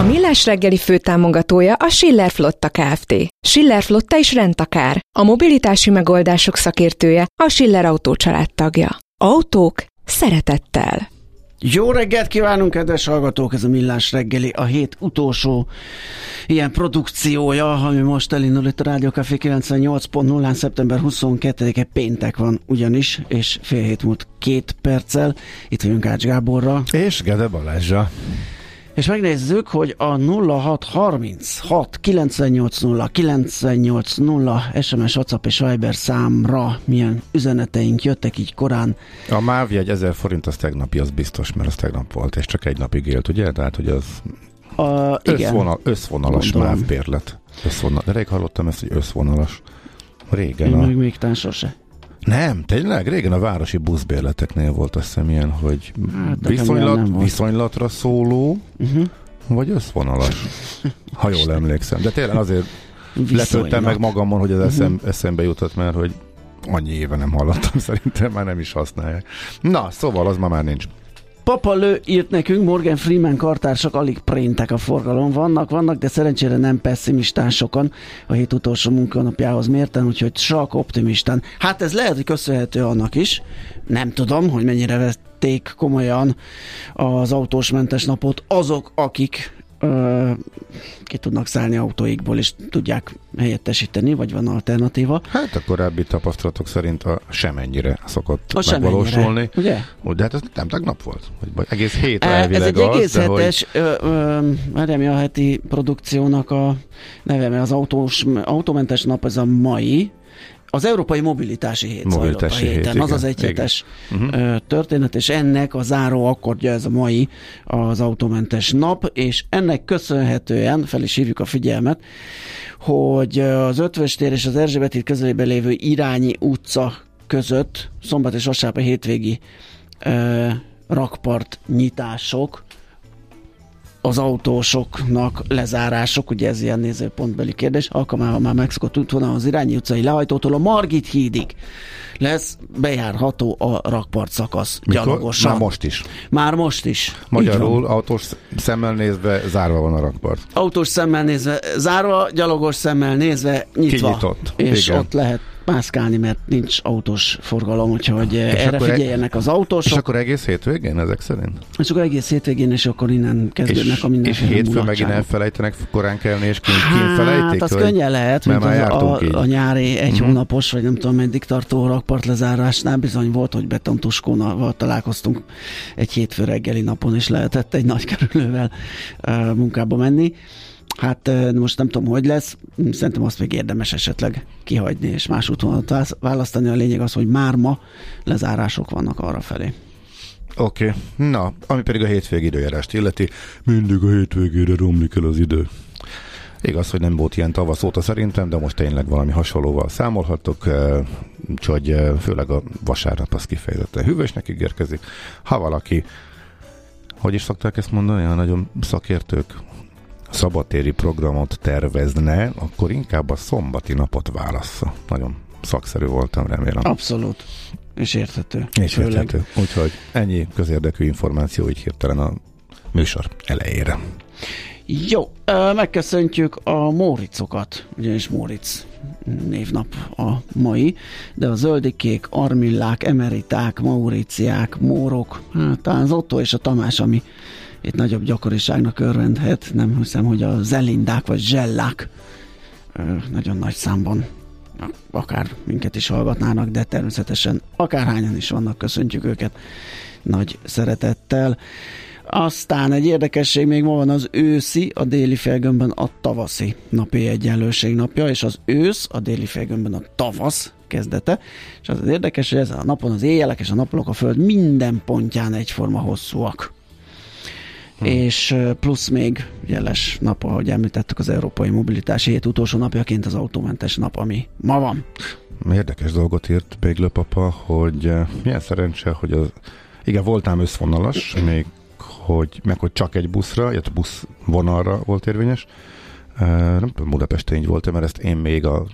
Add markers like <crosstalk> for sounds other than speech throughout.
A Millás reggeli főtámogatója a Schiller Flotta Kft. Schiller Flotta is rendtakár. A mobilitási megoldások szakértője a Schiller Autó tagja. Autók szeretettel. Jó reggelt kívánunk, kedves hallgatók! Ez a Millás reggeli, a hét utolsó ilyen produkciója, ami most elindul itt a Rádió Café 98.0-án, szeptember 22-e péntek van ugyanis, és fél hét múlt két perccel. Itt vagyunk Ács Gáborra. És Gede Balázsa. És megnézzük, hogy a 0636 980 980 SMS, WhatsApp és Viber számra milyen üzeneteink jöttek így korán. A MÁV egy 1000 forint az tegnapi, az biztos, mert az tegnap volt, és csak egy napig élt, ugye? Tehát, hogy az A, igen. összvonal, összvonalas Gondolom. MÁV bérlet. Összvonal. De rég hallottam ezt, hogy összvonalas. Régen Én a... meg még talán sose. Nem, tényleg? Régen a városi buszbérleteknél volt azt hiszem ilyen, hogy Hát, viszonylat, viszonylatra szóló, Uh-huh. vagy összvonalas. Ha jól emlékszem. De tényleg azért lepődtem meg magamon, hogy ez eszem, Mhm. eszembe jutott, mert hogy annyi éve nem hallottam, <laughs> szerintem már nem is használják. Na, szóval az ma már nincs. Papa Lő írt nekünk, Morgan Freeman kartársak alig préntek a forgalom. Vannak, vannak, de szerencsére nem pessimistán sokan a hét utolsó munkanapjához mérten, úgyhogy csak optimistán. Hát ez lehet, hogy köszönhető annak is. Nem tudom, hogy mennyire vették komolyan az autós mentes napot azok, akik ö, ki tudnak szállni autóikból, és tudják helyettesíteni, vagy van alternatíva. Hát a korábbi tapasztalatok szerint a semennyire szokott A megvalósulni. ugye? Úgy, de hát ez nem tegnap volt? Vagy, egész hét Ez egy az, egész de hogy... hetes, ö, ö, a heti produkciónak a neve, mert az autós, autómentes nap ez a mai, az Európai Mobilitási Hét Mobilitási zajlott a hét, héten. az igen, az egyhetes igen. uh-huh. történet, és ennek a záró akkordja ez a mai, az autómentes nap, és ennek köszönhetően, fel is hívjuk a figyelmet, hogy az Ötvös tér és az Erzsébet híd közelében lévő Irányi utca között szombat és vasárnap a hétvégi ö, rakpart nyitások, az autósoknak lezárások, ugye ez ilyen nézőpontbeli kérdés, alkalmával már megszokott útvonal az Irányi utcai lehajtótól a Margit hídig lesz bejárható a rakpart szakasz Mikor? gyalogosan. Már most is. Már most is. Magyarul autós szemmel nézve zárva van a rakpart. Autós szemmel nézve zárva, gyalogos szemmel nézve nyitva. Kinyitott. És Igen. ott lehet mászkálni, mert nincs autós forgalom, úgyhogy és erre e- figyeljenek az És autósok. akkor egész hétvégén ezek szerint? És akkor egész hétvégén, és akkor innen kezdődnek És, a és mindenféle hétfőn megint elfelejtenek korán kelni, és kint, kint Hát, az könnyen lehet, mert mint az a, így. a nyári egy Mhm. hónapos, vagy nem tudom, meddig tartó rakpart lezárásnál bizony volt, hogy betontuskónal találkoztunk egy hétfő reggeli napon, és lehetett egy nagy kerülővel uh, munkába menni. Hát most nem tudom, hogy lesz. Szerintem azt még érdemes esetleg kihagyni, és más útvonalat választani. A lényeg az, hogy már ma lezárások vannak arra felé. Oké, okay. na, ami pedig a hétvégi időjárást illeti, mindig a hétvégére romlik el az idő. Igaz, hogy nem volt ilyen tavasz óta szerintem, de most tényleg valami hasonlóval számolhatok, úgyhogy főleg a vasárnap az kifejezetten hűvösnek ígérkezik. Ha valaki, hogy is szokták ezt mondani, a nagyon szakértők, szabadtéri programot tervezne, akkor inkább a szombati napot válassza. Nagyon szakszerű voltam, remélem. Abszolút. És érthető. És Főleg. érthető. Úgyhogy ennyi közérdekű információ így hirtelen a műsor elejére. Jó, megköszöntjük a Móricokat, ugyanis Móric névnap a mai, de a zöldikék, armillák, emeriták, mauriciák, mórok, hát az Otto és a Tamás, ami itt nagyobb gyakoriságnak örvendhet, nem hiszem, hogy a zelindák vagy zsellák nagyon nagy számban akár minket is hallgatnának, de természetesen akárhányan is vannak, köszöntjük őket nagy szeretettel. Aztán egy érdekesség még ma van az őszi, a déli felgömbben a tavaszi napi egyenlőség napja, és az ősz a déli felgömbben a tavasz kezdete, és az, az érdekes, hogy ez a napon az éjjelek és a naplók a föld minden pontján egyforma hosszúak. Hmm. És plusz még jeles nap, ahogy említettük, az Európai Mobilitási Hét utolsó napjaként az autómentes nap, ami ma van. Érdekes dolgot írt Béglő papa, hogy milyen szerencse, hogy az igen, voltám összvonalas, még hogy, meg hogy csak egy buszra, illetve busz vonalra volt érvényes. Nem tudom, Budapesten így volt, mert ezt én még a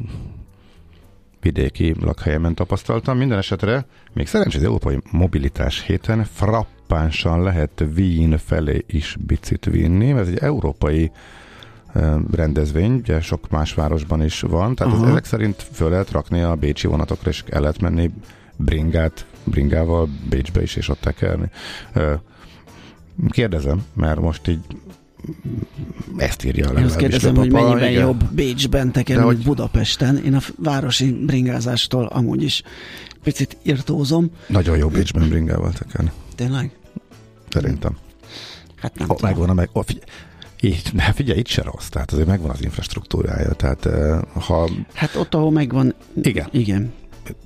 vidéki lakhelyemen tapasztaltam. Minden esetre még szerencsés az Európai Mobilitás héten frappánsan lehet Wien felé is bicit vinni. Ez egy európai rendezvény, ugye sok más városban is van, tehát uh-huh. ezek szerint föl lehet rakni a bécsi vonatokra, és el lehet menni bringát, bringával Bécsbe is, és ott tekerni. Kérdezem, mert most így ezt írja a Én azt kérdezem, hogy mennyiben igen. jobb Bécsben tekerni, hogy... Budapesten. Én a városi bringázástól amúgy is picit irtózom. Nagyon jó Bécsben bringával tekerni. Tényleg? Szerintem. Hát nem ha, Megvan a meg... Oh, figyelj, így, ne, figyelj, itt se rossz, tehát azért megvan az infrastruktúrája, tehát ha... Hát ott, ahol megvan... Igen. Igen.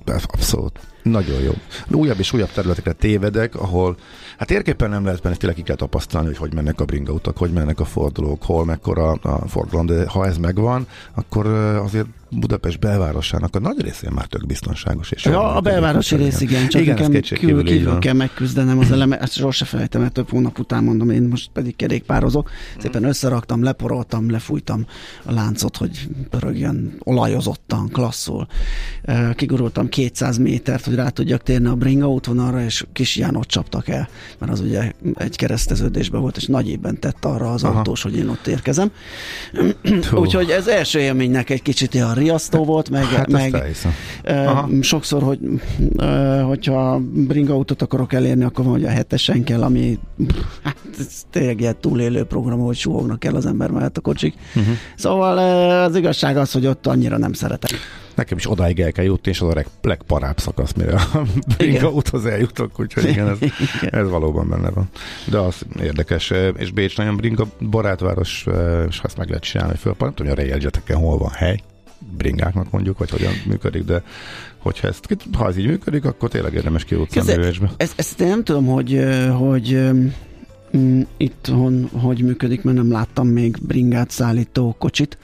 Abszolút. Nagyon jó. Újabb és újabb területekre tévedek, ahol hát térképpen nem lehet benne, tényleg ki kell tapasztalni, hogy hogy mennek a bringautak, hogy mennek a fordulók, hol mekkora a forgalom, de ha ez megvan, akkor azért Budapest belvárosának a nagy részén már tök biztonságos. És ja, a belvárosi rész igen, csak igen, nekem kívül, kívül kell megküzdenem az eleme, ezt sose felejtem, mert több hónap után mondom, én most pedig kerékpározok, szépen összeraktam, leporoltam, lefújtam a láncot, hogy pörögjön olajozottan, klasszul. Kigurultam 200 métert, hogy rá tudjak térni a bringa útvonalra, és kis Jánot csaptak el, mert az ugye egy kereszteződésben volt, és nagy évben tett arra az Aha. autós, hogy én ott érkezem. Úgyhogy ez első élménynek egy kicsit ilyen riasztó volt, meg, hát meg sokszor, hogy hogyha bringa autót akarok elérni, akkor van, hogy a hetesen kell, ami hát, ez tényleg ilyen túlélő program, hogy suhognak el az ember mellett a kocsik. Uh-huh. Szóval az igazság az, hogy ott annyira nem szeretek. Nekem is odáig el kell jutni, és az a leg, legparább szakasz, mire a <laughs> bringa úthoz eljutok, úgyhogy igen, ez, <laughs> igen. ez valóban benne van. De az érdekes, és Bécs nagyon bringa barátváros, és ha ezt meg lehet csinálni, hogy föl, nem tudom, hogy a hol van hely, bringáknak mondjuk, vagy hogyan működik, de hogyha ezt, ha ez így működik, akkor tényleg érdemes kijutni a Ezt, ezt én nem tudom, hogy, hogy mm, itthon hogy működik, mert nem láttam még bringát szállító kocsit,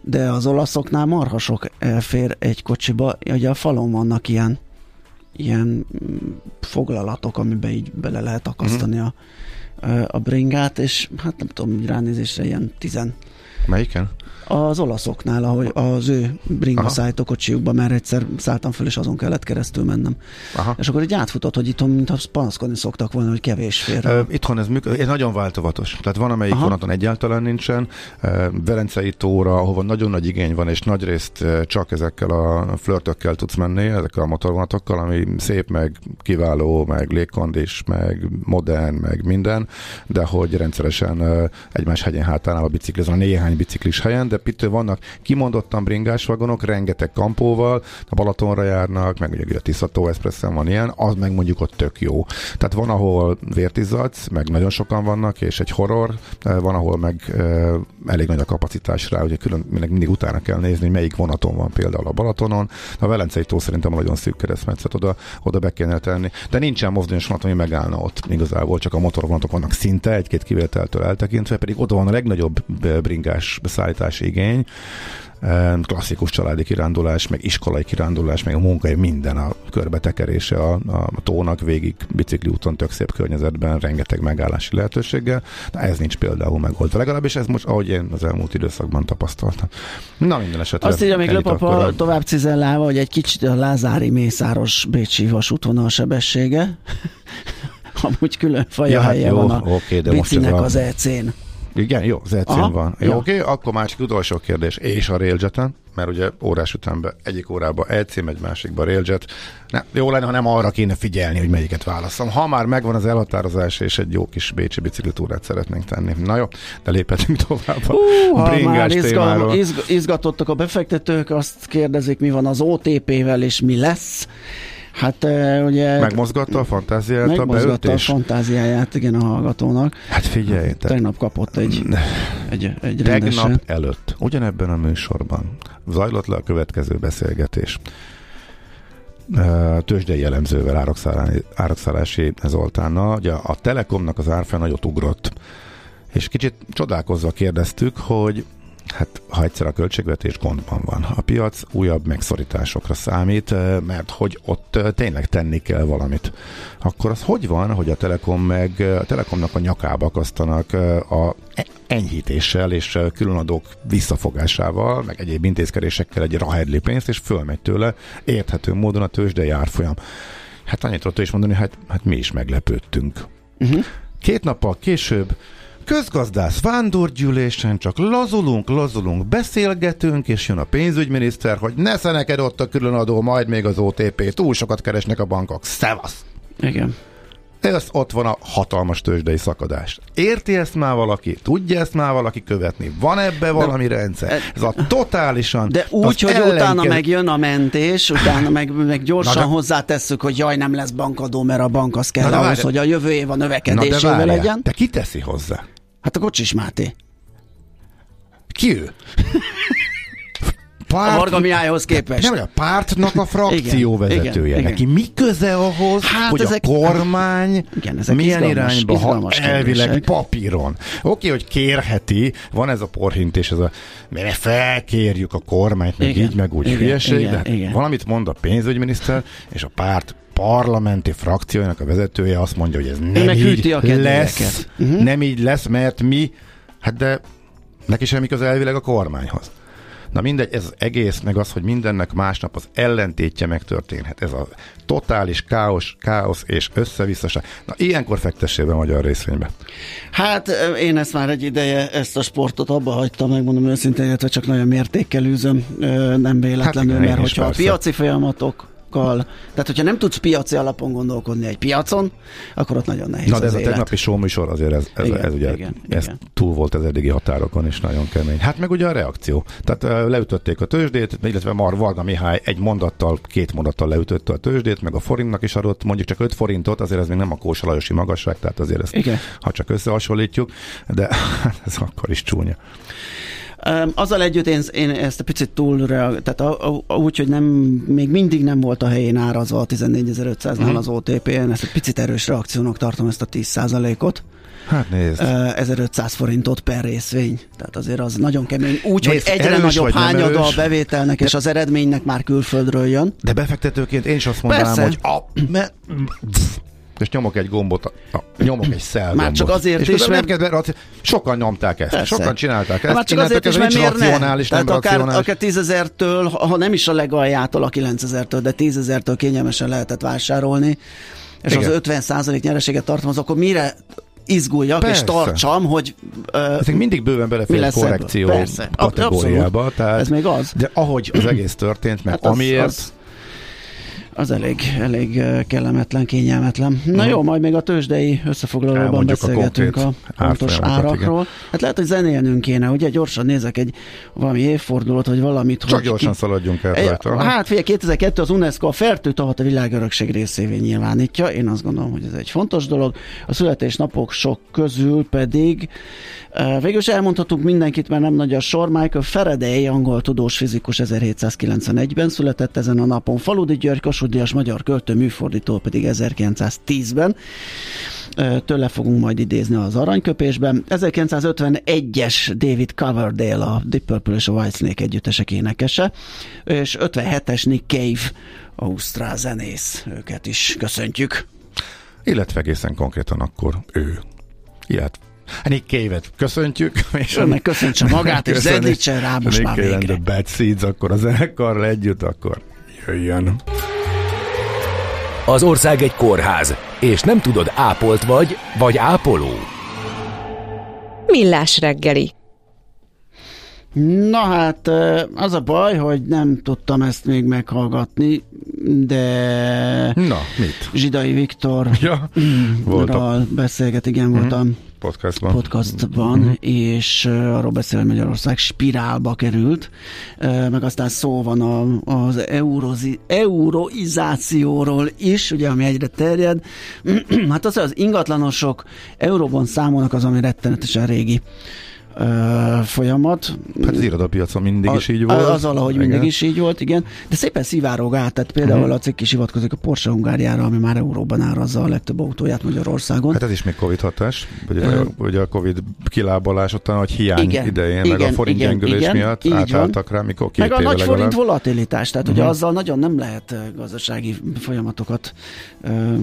de az olaszoknál marha sok elfér egy kocsiba, ugye a falon vannak ilyen ilyen mm, foglalatok, amiben így bele lehet akasztani uh-huh. a, a bringát, és hát nem tudom, ránézésre ilyen tizen Melyiken? Az olaszoknál, ahogy az ő bringa szállító kocsiukba, mert egyszer szálltam föl, és azon kellett keresztül mennem. Aha. És akkor így átfutott, hogy itthon, mintha panaszkodni szoktak volna, hogy kevés fér. Uh, itthon ez, működik, ez nagyon változatos. Tehát van, amelyik Aha. vonaton egyáltalán nincsen. Velencei tóra, ahova nagyon nagy igény van, és nagy részt csak ezekkel a flörtökkel tudsz menni, ezekkel a motorvonatokkal, ami szép, meg kiváló, meg légkondis, meg modern, meg minden, de hogy rendszeresen egymás hegyen hátánál a biciklizon, néhány biciklis helyen, de itt vannak kimondottan bringás vagonok, rengeteg kampóval, a Balatonra járnak, meg ugye a Tiszató Espressen van ilyen, az meg mondjuk ott tök jó. Tehát van, ahol vértizadsz, meg nagyon sokan vannak, és egy horror, eh, van, ahol meg e, elég nagy a kapacitás rá, ugye külön mindig, utána kell nézni, hogy melyik vonaton van például a Balatonon. A Velencei tó szerintem nagyon szűk keresztmetszet, oda, oda be kéne tenni. De nincsen mozdonyos vonat, ami megállna ott igazából, csak a motorvonatok vannak szinte egy-két kivételtől eltekintve, pedig oda van a legnagyobb bringás beszállítási igény, klasszikus családi kirándulás, meg iskolai kirándulás, meg a munkai minden a körbetekerése a, a tónak végig bicikli úton tök szép környezetben, rengeteg megállási lehetőséggel. De ez nincs például megoldva. Legalábbis ez most, ahogy én az elmúlt időszakban tapasztaltam. Na minden esetre. Azt írja még Löpapa a- tovább cizellálva, hogy egy kicsit a Lázári Mészáros Bécsi vasútvonal sebessége. <laughs> Amúgy külön faja Ja, hát helye jó, van a oké, de most ez bicinek a- az EC-n. Igen, jó, az EC van. Jó, jó. oké, akkor másik utolsó kérdés. És a Railjeten, mert ugye órás utánban egyik órába EC, megy másikba Railjet. Ne, jó lenne, ha nem arra kéne figyelni, hogy melyiket válasszam. Ha már megvan az elhatározás, és egy jó kis bécsi biciklitúrát szeretnénk tenni. Na jó, de léphetünk tovább a már bringás izgal, izg, izgatottak a befektetők, azt kérdezik, mi van az OTP-vel, és mi lesz. Hát ugye Megmozgatta a fantáziát a megmozgatta a beütés? fantáziáját, igen, a hallgatónak. Hát figyelj, te, Tegnap kapott egy, egy, egy tegnap rendesen. előtt, ugyanebben a műsorban zajlott le a következő beszélgetés. Tőzsdei jellemzővel árakszállási, Zoltánnal. Ugye a Telekomnak az árfa nagyot ugrott, és kicsit csodálkozva kérdeztük, hogy hát ha egyszer a költségvetés gondban van, a piac újabb megszorításokra számít, ö, mert hogy ott ö, tényleg tenni kell valamit. Akkor az hogy van, hogy a Telekom meg ö, a Telekomnak a nyakába akasztanak a e- enyhítéssel és különadók visszafogásával, meg egyéb intézkedésekkel egy rahedli pénzt, és fölmegy tőle érthető módon a tőzsdei árfolyam. Hát annyit tudott is mondani, hát, hát mi is meglepődtünk. Uh-huh. Két nappal később közgazdász vándorgyűlésen csak lazulunk, lazulunk, beszélgetünk, és jön a pénzügyminiszter, hogy nesze neked ott a különadó, majd még az OTP, túl sokat keresnek a bankok. Szevasz! Igen. Ez ott van a hatalmas tőzsdei szakadás. Érti ezt már valaki? Tudja ezt már valaki követni? Van ebbe valami rendszer? Ez a totálisan... De úgy, hogy utána ellenke- megjön a mentés, utána meg, meg gyorsan de- hozzátesszük, hogy jaj, nem lesz bankadó, mert a bank az kell de ahhoz, várj- hogy a jövő év a de növekedésével legyen. te ki teszi hozzá? Hát a Kocsis Máté. Ki ő? A Párt- Varga Mihályhoz képest. Nem, a pártnak a frakcióvezetője. <laughs> Igen, igen, Neki mi köze ahhoz, Hát hogy ezek- a kormány Igen, ezek milyen izgalmas- irányba, ha izgalmas elvileg kérdések. papíron. Oké, hogy kérheti, van ez a porhintés, ez a mire felkérjük a kormányt, meg Igen, így, meg úgy igen, hülyeség, igen, de hát igen. valamit mond a pénzügyminiszter, és a párt parlamenti frakciójának a vezetője azt mondja, hogy ez nem meg így a lesz, Mhm. nem így lesz, mert mi, hát de neki semmi köze elvileg a kormányhoz. Na mindegy, ez az egész, meg az, hogy mindennek másnap az ellentétje megtörténhet. Ez a totális káosz, káosz és összevisszaság. Na ilyenkor fektessél be a magyar részvénybe. Hát én ezt már egy ideje, ezt a sportot abba hagytam, megmondom őszintén, illetve csak nagyon mértékkel ö, nem véletlenül, Hát igen, mert hogyha a persze. piaci folyamatokkal, tehát hogyha nem tudsz piaci alapon gondolkodni egy piacon, akkor ott nagyon nehéz Na de az ez a élet. tegnapi show műsor azért ez, ez, Igen, ez ugye igen, ez igen. túl volt az eddigi határokon, és nagyon kemény. Hát meg ugye a reakció. Tehát leütötték a tőzsdét, illetve Mar Varga Mihály egy mondattal, két mondattal leütötte a tőzsdét, meg a forintnak is adott mondjuk csak 5 forintot, azért ez még nem a kósalajosi magasság, tehát azért ezt, Igen. ha csak összehasonlítjuk, de <laughs> ez akkor is csúnya. Azzal együtt én, én ezt a picit túl, tehát a, a, úgy, hogy nem, még mindig nem volt a helyén árazva a 14.500-nál Mhm. az OTP-en, ezt egy picit erős reakciónak tartom ezt a 10%-ot. Hát nézd. Ö, 1500 forintot per részvény. Tehát azért az nagyon kemény. Úgy, Nézd, hogy egyre nagyobb hányada a bevételnek és az eredménynek már külföldről jön. De befektetőként én is azt mondanám, Persze. hogy a, me, és nyomok egy gombot, a, nyomok egy szel Már csak azért és is, mert- nem raci- sokan nyomták ezt, Persze. sokan csinálták ezt, már csak azért is, mert miért racionális, Tehát nem akár, racionális. akár 10 ezertől, ha nem is a legaljától, a 9 ezertől, de 10 ezertől kényelmesen lehetett vásárolni, és Igen. az 50% nyereséget tartom, az akkor mire izguljak Persze. és tartsam, hogy uh, Ezek mindig bőven belefér lesz korrekció? Persze. Kategóriába. Tehát, ez még az. De ahogy az egész történt, meg Hát amiért, az- az elég, elég ö, kellemetlen, kényelmetlen. Na jó, majd még a tőzsdei összefoglalóban Mhm. A beszélgetünk a, konkrét pontos árakról. Hát lehet, hogy zenélnünk kéne, ugye gyorsan nézek egy valami évfordulót, vagy valamit. csak hogy gyorsan ki- szaladjunk el rajta. Hát figyelj, 2002 az UNESCO a fertőtavat a világörökség részévé nyilvánítja. Én azt gondolom, hogy ez egy fontos dolog. A születésnapok sok közül pedig végül is elmondhatunk mindenkit, mert nem nagy a sor. Michael Faraday, angol tudós fizikus 1791-ben született ezen a napon. Faludi György, Kossuth Nobel-díjas magyar költő műfordító pedig 1910-ben. Tőle fogunk majd idézni az aranyköpésben. 1951-es David Coverdale, a Deep Purple és a Whitesnake együttesek énekese, és 57-es Nick Cave, ausztrál zenész. Őket is köszöntjük. Illetve egészen konkrétan akkor ő. Illetve Nick Cave-et köszöntjük. És Önnek köszöntse <laughs> magát, és zedítsen rá most Nick már végre. Nick Bad Seeds, akkor az zenekarral együtt, akkor jöjjön. Az ország egy kórház, és nem tudod, ápolt vagy, vagy ápoló. Millás reggeli. Na hát, az a baj, hogy nem tudtam ezt még meghallgatni, de... Na, mit? Zsidai Viktor ja, voltam. beszélget, igen, voltam mm podcastban, podcastban mm-hmm. és uh, arról beszél, hogy Magyarország spirálba került, uh, meg aztán szó van a, az eurozi, euroizációról is, ugye, ami egyre terjed. <clears throat> hát az, hogy az ingatlanosok euróban számolnak, az, ami rettenetesen régi folyamat. Hát az irodapiacon mindig a, is így volt. Az valahogy igen. mindig is így volt, igen. De szépen szivárog át, tehát például uh-huh. a cikk is hivatkozik a Porsche Hungáriára, ami már euróban árazza a legtöbb autóját Magyarországon. Hát ez is még Covid hatás, vagy, uh, vagy a Covid kilábalás után, hogy hiány igen, idején, igen, meg a forint igen, gyengülés igen, miatt átálltak rá, mikor két Meg a nagy legalább. forint volatilitás, tehát uh-huh. ugye azzal nagyon nem lehet gazdasági folyamatokat uh,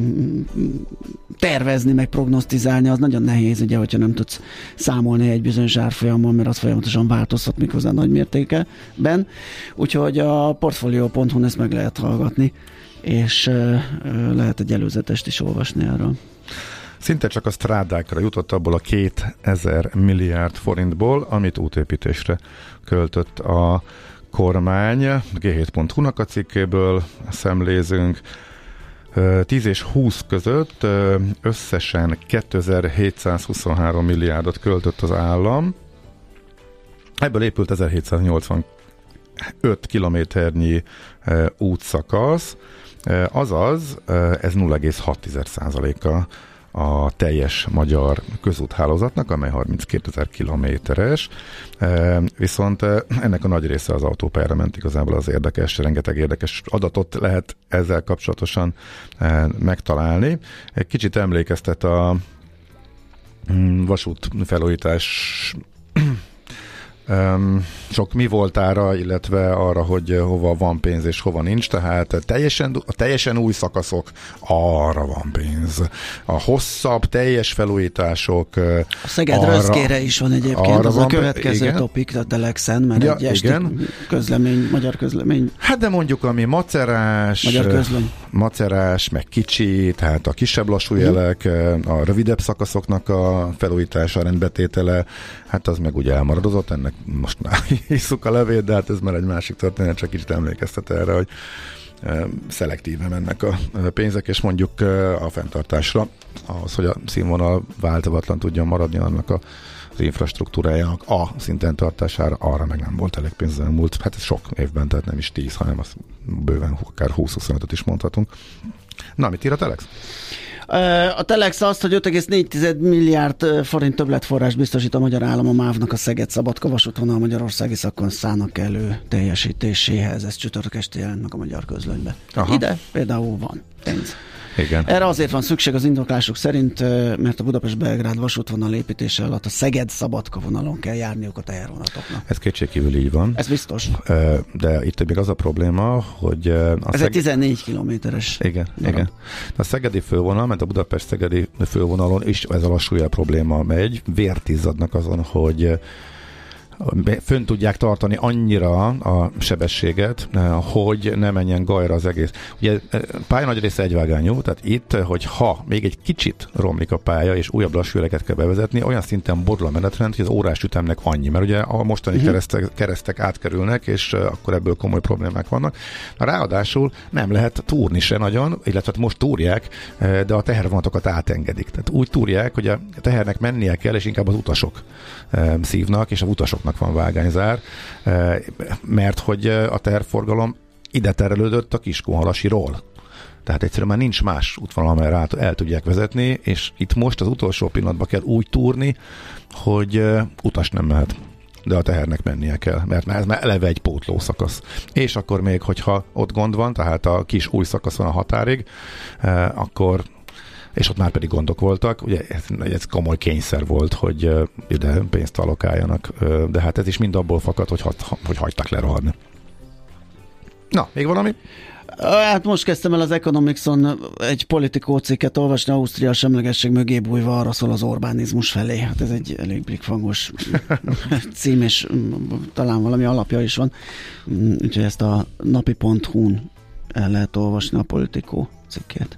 tervezni, meg prognosztizálni, az nagyon nehéz, ugye, hogyha nem tudsz számolni egy bizonyos árfolyamon, mert az folyamatosan változhat méghozzá nagy mértékben. Úgyhogy a portfolio.hu-n ezt meg lehet hallgatni, és lehet egy előzetest is olvasni erről. Szinte csak a strádákra jutott abból a 2000 milliárd forintból, amit útépítésre költött a kormány. G7.hu-nak a cikkéből szemlézünk. 10 és 20 között összesen 2723 milliárdot költött az állam. Ebből épült 1785 kilométernyi útszakasz, azaz ez 0,6%-a a teljes magyar közúthálózatnak, amely 32 ezer kilométeres, e, viszont e, ennek a nagy része az autópályára ment igazából az érdekes, rengeteg érdekes adatot lehet ezzel kapcsolatosan e, megtalálni. Egy kicsit emlékeztet a mm, vasút felújítás sok mi voltára, illetve arra, hogy hova van pénz és hova nincs, tehát teljesen, a teljesen új szakaszok, arra van pénz. A hosszabb, teljes felújítások. A Szeged arra, rözgére is van egyébként, az van, a következő igen. topik a Telexen, mert ja, egy igen. közlemény, magyar közlemény. Hát de mondjuk, ami macerás, magyar közlemény. macerás, meg kicsi, tehát a kisebb lassú jelek, a rövidebb szakaszoknak a felújítása, rendbetétele, hát az meg ugye elmaradozott, ennek most már <laughs> hiszuk a levét, de hát ez már egy másik történet, csak kicsit emlékeztet erre, hogy szelektíve mennek a pénzek, és mondjuk a fenntartásra, ahhoz, hogy a színvonal változatlan tudjon maradni annak a az infrastruktúrájának a szinten tartására, arra meg nem volt elég pénz az múlt, hát ez sok évben, tehát nem is 10, hanem az bőven akár 20-25-öt is mondhatunk. Na, mit ír a Telex? A Telex azt, hogy 5,4 milliárd forint többletforrás biztosít a magyar állam a MÁV-nak a Szeged Szabadka vasútvonal Magyarországi szakon szállnak elő teljesítéséhez. Ez csütörtök este jelent meg a magyar közlönybe. Aha. Ide például van pénz. Igen. Erre azért van szükség az indoklások szerint, mert a Budapest-Belgrád vasútvonal építése alatt a Szeged-Szabadka vonalon kell járniuk a tehervonatoknak. Ez kétségkívül így van. Ez biztos. De itt még az a probléma, hogy... A Ez Szeg... egy 14 kilométeres. Igen, darab. igen. A szegedi fővonal, mert a Budapest-szegedi fővonalon is ez a lassúja probléma megy. Vértizadnak azon, hogy fönn tudják tartani annyira a sebességet, hogy ne menjen gajra az egész. Ugye eh, pálya nagy része egyvágányú, tehát itt, hogy ha még egy kicsit romlik a pálya, és újabb lassújeleket kell bevezetni, olyan szinten borul a menetrend, hogy az órás ütemnek annyi, mert ugye a mostani uh-huh. keresztek, keresztek átkerülnek, és eh, akkor ebből komoly problémák vannak. Ráadásul nem lehet túrni se nagyon, illetve hát most túrják, eh, de a tehervonatokat átengedik. Tehát úgy túrják, hogy a tehernek mennie kell, és inkább az utasok szívnak, és a utasoknak van vágányzár, mert hogy a terforgalom ide terelődött a Kiskunhalasiról. Tehát egyszerűen már nincs más útvonal, amelyre át, el tudják vezetni, és itt most az utolsó pillanatban kell úgy túrni, hogy utas nem mehet. de a tehernek mennie kell, mert ez már eleve egy pótló szakasz. És akkor még, hogyha ott gond van, tehát a kis új szakasz van a határig, eh, akkor és ott már pedig gondok voltak. Ugye ez, ez komoly kényszer volt, hogy ide pénzt alokáljanak, de hát ez is mind abból fakad, hogy, hogy hagyták lerohadni. Na, még valami? Hát most kezdtem el az Economicson egy politikó cikket olvasni, Ausztria semlegesség mögé bújva arra szól az Orbánizmus felé. Hát ez egy elég blikfangos <laughs> cím, és talán valami alapja is van. Mm, úgyhogy ezt a napi.hu-n el lehet olvasni a politikó cikkét.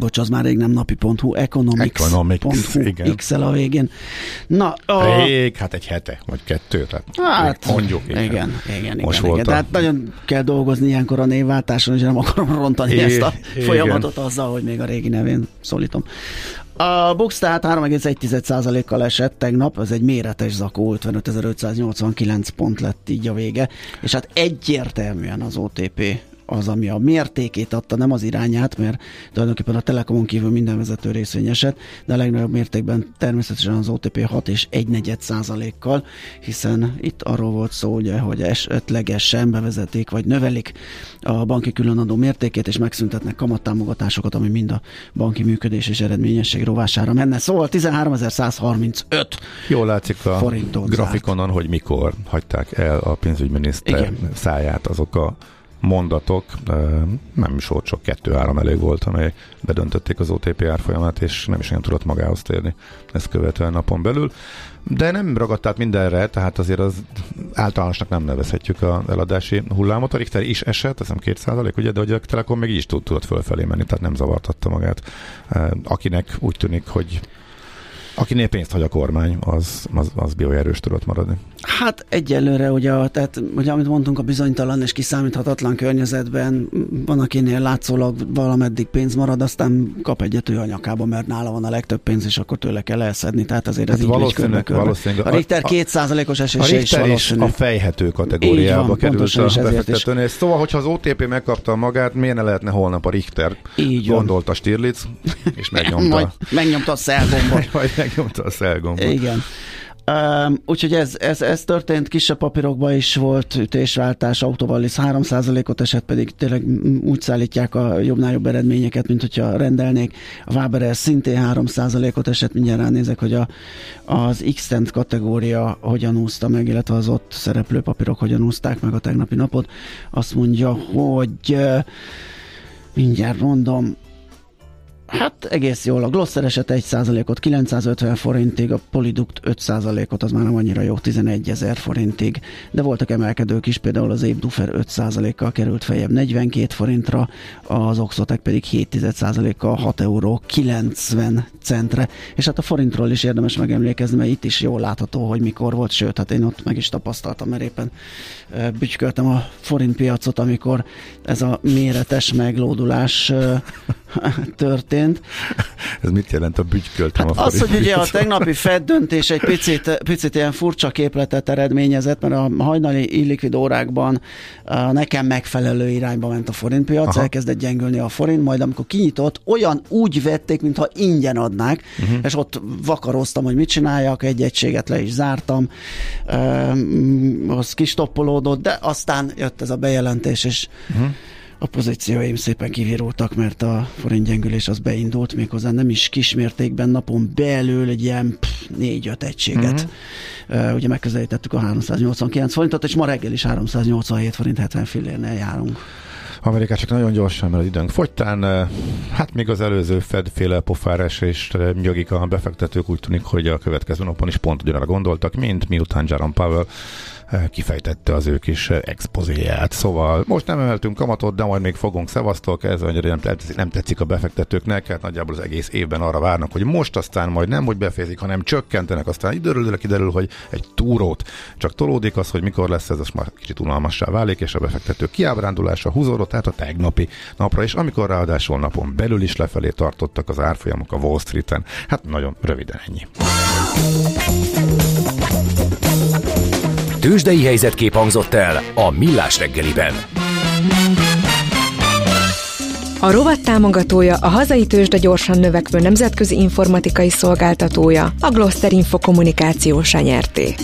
Bocs, az már rég nem napi.hu, economics.hu, Economics, x a végén. Na, a... Rég, hát egy hete, vagy kettő, tehát hát, mondjuk. Igen, igen, igen. Most igen, igen. Tehát nagyon kell dolgozni ilyenkor a névváltáson, és nem akarom rontani é, ezt a igen. folyamatot azzal, hogy még a régi nevén szólítom. A Bux tehát 3,1%-kal esett tegnap, ez egy méretes zakó, 55.589 pont lett így a vége, és hát egyértelműen az OTP az, ami a mértékét adta, nem az irányát, mert tulajdonképpen a Telekomon kívül minden vezető részvényeset, de a legnagyobb mértékben természetesen az OTP 6 és 1 negyed százalékkal, hiszen itt arról volt szó, ugye, hogy esetlegesen bevezetik, vagy növelik a banki különadó mértékét, és megszüntetnek kamattámogatásokat, ami mind a banki működés és eredményesség rovására menne. Szóval 13.135 Jól látszik a grafikonon, zárt. hogy mikor hagyták el a pénzügyminiszter Igen. száját azok a mondatok, nem is volt sok, kettő-három elég volt, amely bedöntötték az OTP árfolyamát, és nem is olyan tudott magához térni ezt követően napon belül. De nem ragadt át mindenre, tehát azért az általánosnak nem nevezhetjük a eladási hullámot. A Richter is esett, hiszem 2% ugye, de hogy a Telekom még így is tud, tudott fölfelé menni, tehát nem zavartatta magát. Akinek úgy tűnik, hogy Akinél pénzt hagy a kormány, az, az, az bioerős tudott maradni. Hát egyelőre, ugye, tehát, ugye, amit mondtunk, a bizonytalan és kiszámíthatatlan környezetben van, akinél látszólag valameddig pénz marad, aztán kap egyet ő a nyakába, mert nála van a legtöbb pénz, és akkor tőle kell elszedni. Tehát azért ez hát így valószínűleg, körbe, valószínűleg, A Richter kétszázalékos esése is valószínű. a fejhető kategóriába van, került a befektetőnél. Szóval, hogyha az OTP megkapta magát, miért ne lehetne holnap a Richter? Így Gondolta Stirlitz, és megnyomta. <laughs> Majd megnyomta a szelgombot. <laughs> megnyomta a szelgombot. Igen. Um, úgyhogy ez, ez, ez történt, kisebb papírokban is volt ütésváltás, autóval 3%-ot esett, pedig tényleg úgy szállítják a jobbnál jobb eredményeket, mint hogyha rendelnék. A Waberer szintén 3%-ot esett, mindjárt ránézek, hogy a, az x kategória hogyan úszta meg, illetve az ott szereplő papírok hogyan úszták meg a tegnapi napot. Azt mondja, hogy mindjárt mondom, Hát egész jól. A Glosser eset 1%-ot 950 forintig, a Poliduct 5%-ot, az már nem annyira jó, 11 ezer forintig. De voltak emelkedők is, például az Ébdufer 5%-kal került fejebb 42 forintra, az Oxotec pedig 7%-kal 6 euró 90 centre. És hát a forintról is érdemes megemlékezni, mert itt is jól látható, hogy mikor volt, sőt, hát én ott meg is tapasztaltam, mert éppen bütyköltem a forint piacot, amikor ez a méretes meglódulás történt. <laughs> Ez mit jelent a bütyköltem hát a Az, hogy ugye a tegnapi Fed döntés egy picit, picit ilyen furcsa képletet eredményezett, mert a hajnali illikvid órákban nekem megfelelő irányba ment a forintpiac, Aha. elkezdett gyengülni a forint, majd amikor kinyitott, olyan úgy vették, mintha ingyen adnák, uh-huh. és ott vakaroztam, hogy mit csináljak, egy egységet le is zártam, az kistoppolódott, de aztán jött ez a bejelentés, és uh-huh a pozícióim szépen kivirultak, mert a forint gyengülés az beindult, méghozzá nem is kismértékben napon belül egy ilyen 4-5 egységet. Uh-huh. Uh, ugye megközelítettük a 389 forintot, és ma reggel is 387 forint 70 fillérnél járunk. Amerikát csak nagyon gyorsan, mert az időnk fogytán, hát még az előző Fed-féle pofárás és nyögik a befektetők, úgy tűnik, hogy a következő napon is pont ugyanarra gondoltak, mint miután Jerome Powell kifejtette az ő kis expozéját. Szóval most nem emeltünk kamatot, de majd még fogunk szevasztól kezdve, hogy nem tetszik, nem tetszik a befektetőknek, hát nagyjából az egész évben arra várnak, hogy most aztán majd nem, hogy befejezik, hanem csökkentenek, aztán időről kiderül, hogy egy túrót csak tolódik az, hogy mikor lesz ez, az már kicsit unalmassá válik, és a befektető kiábrándulása húzódott, tehát a tegnapi napra is, amikor ráadásul napon belül is lefelé tartottak az árfolyamok a Wall Street-en. Hát nagyon röviden ennyi. Tőzsdei helyzetkép hangzott el a Millás reggeliben. A rovat támogatója a hazai tőzsde gyorsan növekvő nemzetközi informatikai szolgáltatója, a Gloster Info kommunikációsa nyerté.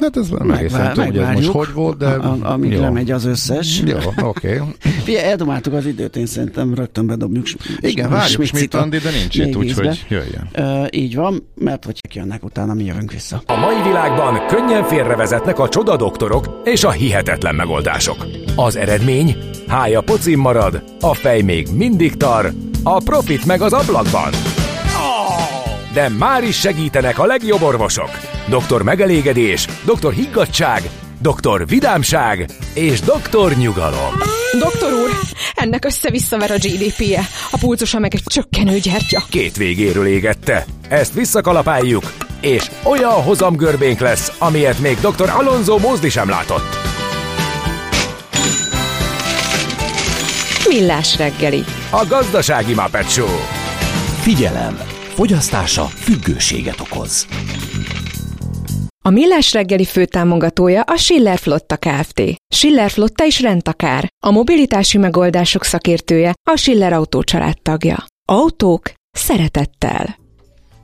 Hát ez már egészen tudom, hogy ez most hogy volt, de... A, amíg jó. lemegy az összes. Jó, oké. Okay. <laughs> Figyelj, eldomáltuk az időt, én szerintem rögtön bedobjuk. Igen, várjuk Schmidt Andi, de nincs itt, úgyhogy jöjjön. Ö, így van, mert hogy jönnek utána, mi jövünk vissza. A mai világban könnyen félrevezetnek a csoda doktorok és a hihetetlen megoldások. Az eredmény? Hája pocim marad, a fej még mindig tar, a profit meg az ablakban. De már is segítenek a legjobb orvosok. Doktor megelégedés, doktor higgadság, doktor vidámság és doktor nyugalom. Doktor úr, ennek össze-visszaver a GDP-je, a pulcosa meg egy csökkenő gyertya. Két végéről égette. Ezt visszakalapáljuk, és olyan hozamgörbénk lesz, amilyet még dr. Alonso Mózdi sem látott. Millás reggeli. A gazdasági Muppet Show. Figyelem! Fogyasztása függőséget okoz. A Millás reggeli főtámogatója a Schiller Flotta Kft. Schiller Flotta is rendtakár. A mobilitási megoldások szakértője a Schiller Autó tagja. Autók szeretettel.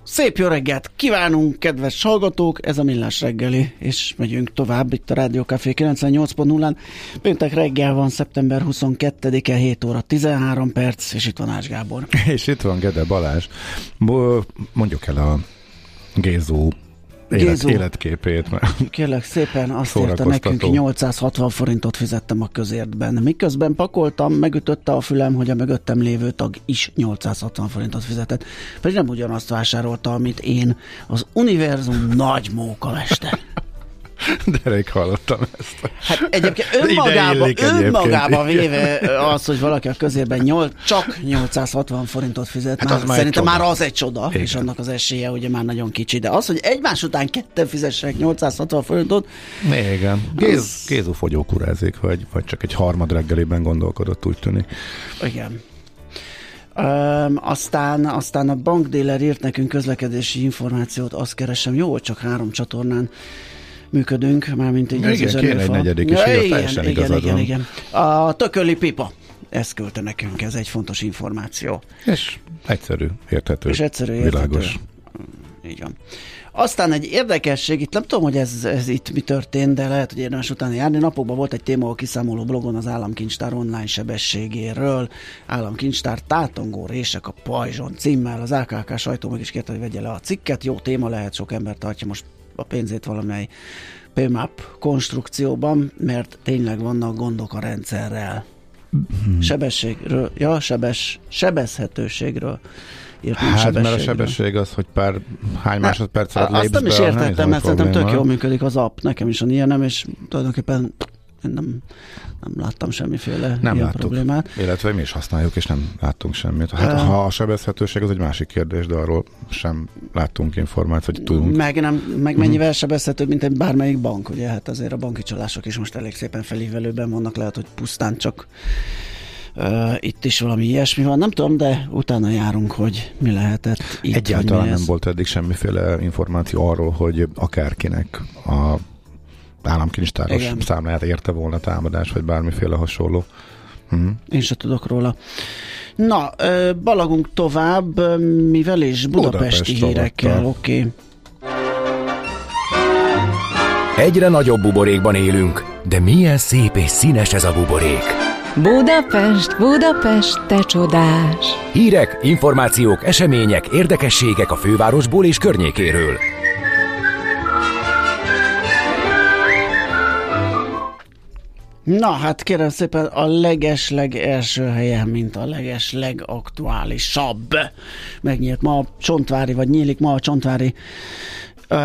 Szép jó reggelt kívánunk, kedves hallgatók! Ez a Millás reggeli, és megyünk tovább itt a Rádió Café 98.0-án. Péntek reggel van, szeptember 22-e, 7 óra 13 perc, és itt van Ács Gábor. <laughs> És itt van Gede Balázs. Mondjuk el a Gézó élet, életképét, mert Kérlek szépen, azt érte Szórakoztató. nekünk, 860 forintot fizettem a közértben. Miközben pakoltam, megütötte a fülem, hogy a mögöttem lévő tag is 860 forintot fizetett. Pedig nem ugyanazt vásárolta, amit én, az univerzum nagy mókamester. <laughs> <laughs> de rég hallottam ezt. Hát egyébként önmagában igen. véve az, hogy valaki a közérben 8, csak 860 forintot fizet, Hát már, az szerintem már az egy csoda, Igen. és annak az esélye ugye már nagyon kicsi. De az, hogy egymás után ketten fizessenek 860 forintot, Igen. Géz, Gézó fogyókurázik, vagy, vagy csak egy harmad reggeliben gondolkodott, úgy tűnik. igen. Um, aztán, aztán a bankdéler írt nekünk közlekedési információt, azt keresem, jó, csak három csatornán működünk, mármint így Igen, az kéne egy negyedik is, ja, igen, igen, igen, van. igen. A tököli pipa. Ezt küldte nekünk, ez egy fontos információ. És egyszerű, érthető, És egyszerű, érthető. világos. Így van. Aztán egy érdekesség, itt nem tudom, hogy ez, ez itt mi történt, de lehet, hogy érdemes utána járni. Napokban volt egy téma a kiszámoló blogon az államkincstár online sebességéről. Államkincstár tátongó rések a pajzson címmel. Az AKK sajtó meg is kérte, hogy vegye le a cikket. Jó téma lehet, sok ember tartja most a pénzét valamely PMAP konstrukcióban, mert tényleg vannak gondok a rendszerrel. Sebességről, ja, sebes, sebezhetőségről. Írt, Hát, mert a sebesség az, hogy pár hány másodperc alatt Azt nem is értettem, mert szerintem tök jól működik az app. Nekem is van ilyenem, és tulajdonképpen nem, nem láttam semmiféle Nem ilyen láttuk. problémát. Illetve mi is használjuk, és nem láttunk semmit. Hát Ah. ha a sebezhetőség az egy másik kérdés, de arról sem láttunk információt, hogy tudunk. Meg, nem, meg mennyivel sebezhetőbb, mint egy bármelyik bank, ugye? Hát azért a banki csalások is most elég szépen felívelőben vannak, lehet, hogy pusztán csak uh, itt is valami ilyesmi van. Nem tudom, de utána járunk, hogy mi lehetett itt. Egyáltalán mi nem ez. volt eddig semmiféle információ arról, hogy akárkinek a államkincstáros Igen. számláját érte volna támadás, vagy bármiféle hasonló. Mhm. Én se tudok róla. Na, balagunk tovább, mivel is budapesti Budapest hírekkel, oké. Okay. Egyre nagyobb buborékban élünk, de milyen szép és színes ez a buborék. Budapest, Budapest, te csodás! Hírek, információk, események, érdekességek a fővárosból és környékéről. Na, hát kérem szépen a legesleg első helyen, mint a leges legaktuálisabb. Megnyílt ma a Csontvári, vagy nyílik ma a Csontvári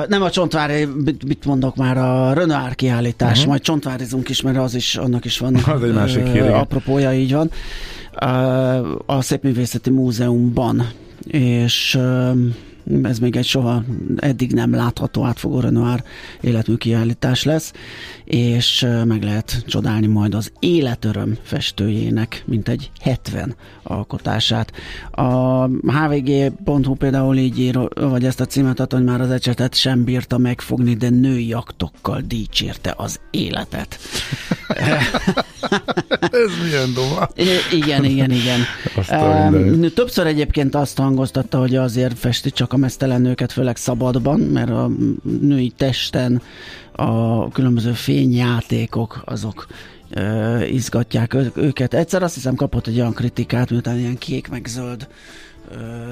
nem a Csontvári, mit, mondok már, a Renoir kiállítás, uh-huh. majd Csontvárizunk is, mert az is, annak is van <laughs> Az egy másik hír, igen. apropója, így van. Ö, a Szépművészeti Múzeumban. És ö, ez még egy soha eddig nem látható átfogó Renoir életmű kiállítás lesz, és meg lehet csodálni majd az életöröm festőjének, mint egy 70 alkotását. A hvg.hu például így ír, vagy ezt a címet ad, hogy már az ecsetet sem bírta megfogni, de női aktokkal dicsérte az életet. <laughs> Ez milyen doma. igen, igen, igen. Um, többször egyébként azt hangoztatta, hogy azért festi csak a mesztelen nőket, főleg szabadban, mert a női testen a különböző fényjátékok azok uh, izgatják őket. Egyszer azt hiszem kapott egy olyan kritikát, miután ilyen kék meg zöld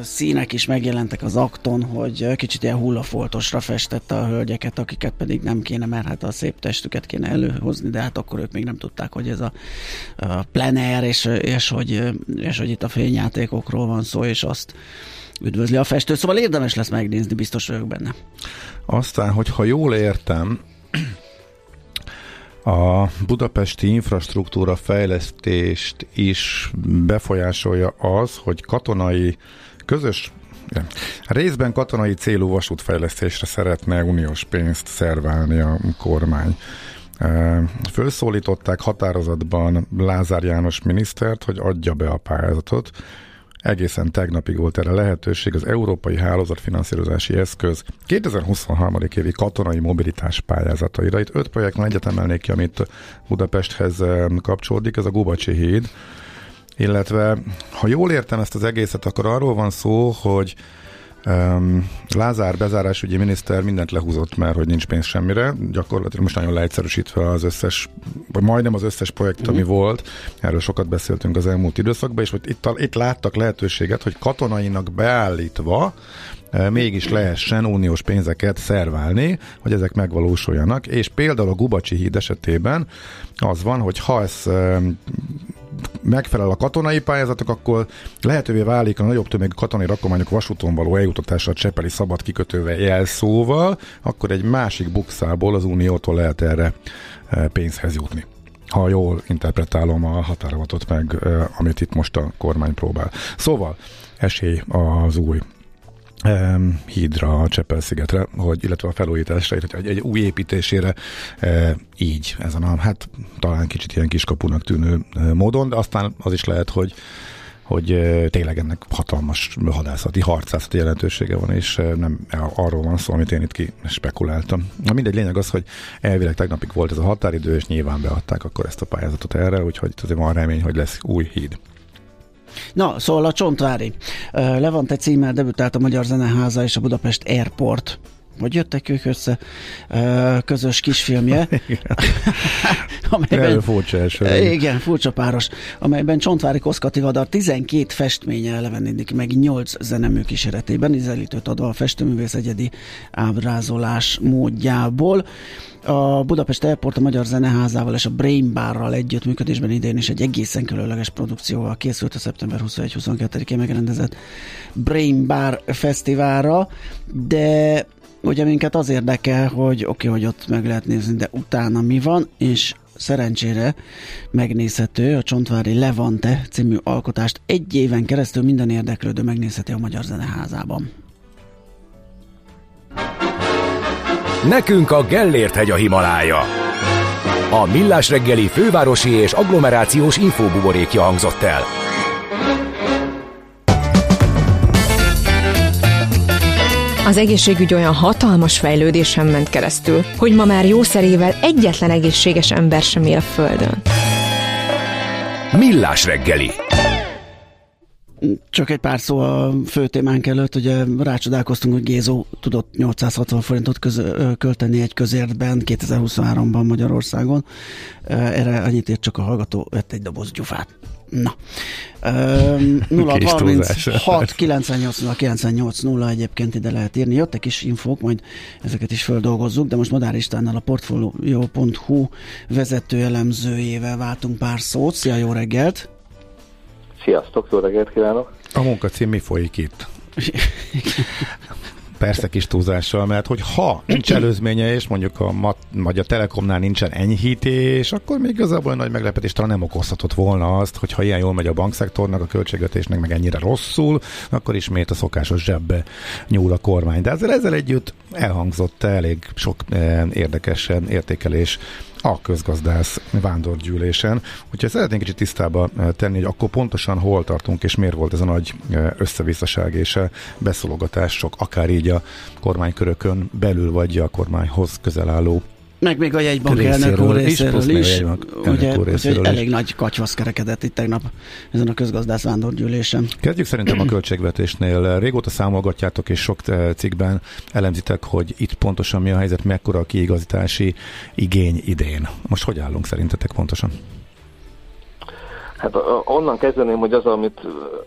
színek is megjelentek az akton, hogy kicsit ilyen hullafoltosra festette a hölgyeket, akiket pedig nem kéne, mert hát a szép testüket kéne előhozni, de hát akkor ők még nem tudták, hogy ez a, a plener, és, és, hogy, és hogy itt a fényjátékokról van szó, és azt üdvözli a festő. Szóval érdemes lesz megnézni, biztos vagyok benne. Aztán, hogyha jól értem, a budapesti infrastruktúra fejlesztést is befolyásolja az, hogy katonai közös Részben katonai célú vasútfejlesztésre szeretne uniós pénzt szerválni a kormány. Fölszólították határozatban Lázár János minisztert, hogy adja be a pályázatot, Egészen tegnapig volt erre lehetőség az Európai Hálózatfinanszírozási Eszköz 2023. évi katonai mobilitás pályázataira. Itt öt projektben egyet emelnék ki, amit Budapesthez kapcsolódik, ez a Gubacsi híd, illetve ha jól értem ezt az egészet, akkor arról van szó, hogy Lázár bezárásügyi miniszter mindent lehúzott már, hogy nincs pénz semmire. Gyakorlatilag most nagyon leegyszerűsítve az összes, vagy majdnem az összes projekt, mm. ami mhm. volt. Erről sokat beszéltünk az elmúlt időszakban, és hogy itt, itt láttak lehetőséget, hogy katonainak beállítva mégis lehessen uniós pénzeket szerválni, hogy ezek megvalósuljanak, és például a Gubacsi híd esetében az van, hogy ha ez megfelel a katonai pályázatok, akkor lehetővé válik a nagyobb tömegű katonai rakományok vasúton való eljutatása a Csepeli szabad kikötővel jelszóval, akkor egy másik bukszából az Uniótól lehet erre e, pénzhez jutni ha jól interpretálom a határavatot meg, e, amit itt most a kormány próbál. Szóval esély az új hídra, a Csepel-szigetre, hogy, illetve a felújításra, illetve egy, egy új építésére e, így, ezen a, hát talán kicsit ilyen kiskapunak tűnő e, módon, de aztán az is lehet, hogy hogy e, tényleg ennek hatalmas hadászati, harcászati jelentősége van, és nem arról van szó, amit én itt ki spekuláltam. Na mindegy, lényeg az, hogy elvileg tegnapig volt ez a határidő, és nyilván beadták akkor ezt a pályázatot erre, úgyhogy azért van remény, hogy lesz új híd. Na, szóval a Csontvári. Levante címmel debütált a Magyar Zeneháza és a Budapest Airport vagy jöttek ők össze közös kisfilmje. <laughs> <laughs> amelyben, furcsa első. Igen, furcsa páros, amelyben Csontvári Koszkati Vadar 12 festménye elevenítik meg 8 zenemű kíséretében, ízelítőt adva a festőművész egyedi ábrázolás módjából. A Budapest Airport a Magyar Zeneházával és a Brain Barral együttműködésben idén is egy egészen különleges produkcióval készült a szeptember 21-22-én megrendezett Brain Bar fesztiválra, de ugye minket az érdekel, hogy oké, okay, hogy ott meg lehet nézni, de utána mi van, és szerencsére megnézhető a Csontvári Levante című alkotást egy éven keresztül minden érdeklődő megnézheti a Magyar Zeneházában. Nekünk a Gellért hegy a Himalája. A Millás reggeli fővárosi és agglomerációs infóbuborékja hangzott el. Az egészségügy olyan hatalmas fejlődésen ment keresztül, hogy ma már jószerével egyetlen egészséges ember sem él a Földön. Millás reggeli csak egy pár szó a fő témánk előtt, ugye rácsodálkoztunk, hogy Gézó tudott 860 forintot közö, költeni egy közértben 2023-ban Magyarországon. Erre annyit ért csak a hallgató, vett egy doboz gyufát. Na. 0 36 98 0 98 0 egyébként ide lehet írni. Jöttek is infók, majd ezeket is földolgozzuk, de most Madár Istvánnal a Portfolio.hu vezető elemzőjével váltunk pár szót. Szia, jó reggelt! Sziasztok, jó reggelt kívánok! A munkacím mi folyik itt? <laughs> persze kis túlzással, mert hogy ha nincs előzménye, és mondjuk a, mat, vagy a Telekomnál nincsen enyhítés, akkor még igazából nagy meglepetés talán nem okozhatott volna azt, hogy ha ilyen jól megy a bankszektornak, a költségvetésnek meg ennyire rosszul, akkor ismét a szokásos zsebbe nyúl a kormány. De ezzel, ezzel együtt elhangzott elég sok eh, érdekes értékelés a közgazdász vándorgyűlésen. Úgyhogy szeretnénk kicsit tisztába tenni, hogy akkor pontosan hol tartunk, és miért volt ez a nagy összevisszaság és beszologatások, akár így a kormánykörökön belül, vagy a kormányhoz közel álló meg még a jegybank elnök úr részéről is, is ugye, részéről elég is. nagy katyvasz kerekedett itt tegnap ezen a közgazdász vándorgyűlésen. Kezdjük szerintem a költségvetésnél. Régóta számolgatjátok, és sok eh, cikkben elemzitek, hogy itt pontosan mi a helyzet, mekkora a kiigazítási igény idén. Most hogy állunk szerintetek pontosan? Hát onnan kezdeném, hogy az, amit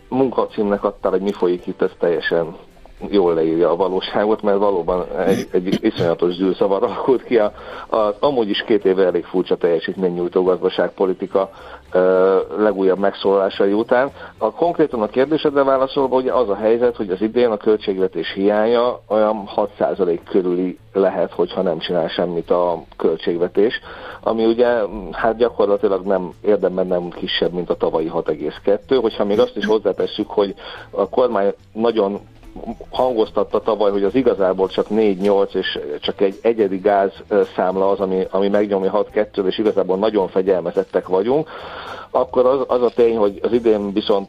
munkacímnek adtál, hogy mi folyik itt, ez teljesen jól leírja a valóságot, mert valóban egy, egy iszonyatos zűrszavar alakult ki. A, a, amúgy is két éve elég furcsa teljesítménynyújtó gazdaságpolitika legújabb megszólalásai után. A konkrétan a kérdésedre válaszolva, ugye az a helyzet, hogy az idén a költségvetés hiánya olyan 6% körüli lehet, hogyha nem csinál semmit a költségvetés, ami ugye hát gyakorlatilag nem érdemben nem kisebb, mint a tavalyi 6,2. Hogyha még azt is hozzátesszük, hogy a kormány nagyon hangoztatta tavaly, hogy az igazából csak 4-8 és csak egy egyedi gáz számla az, ami, ami megnyomja 6-2, és igazából nagyon fegyelmezettek vagyunk, akkor az, az a tény, hogy az idén viszont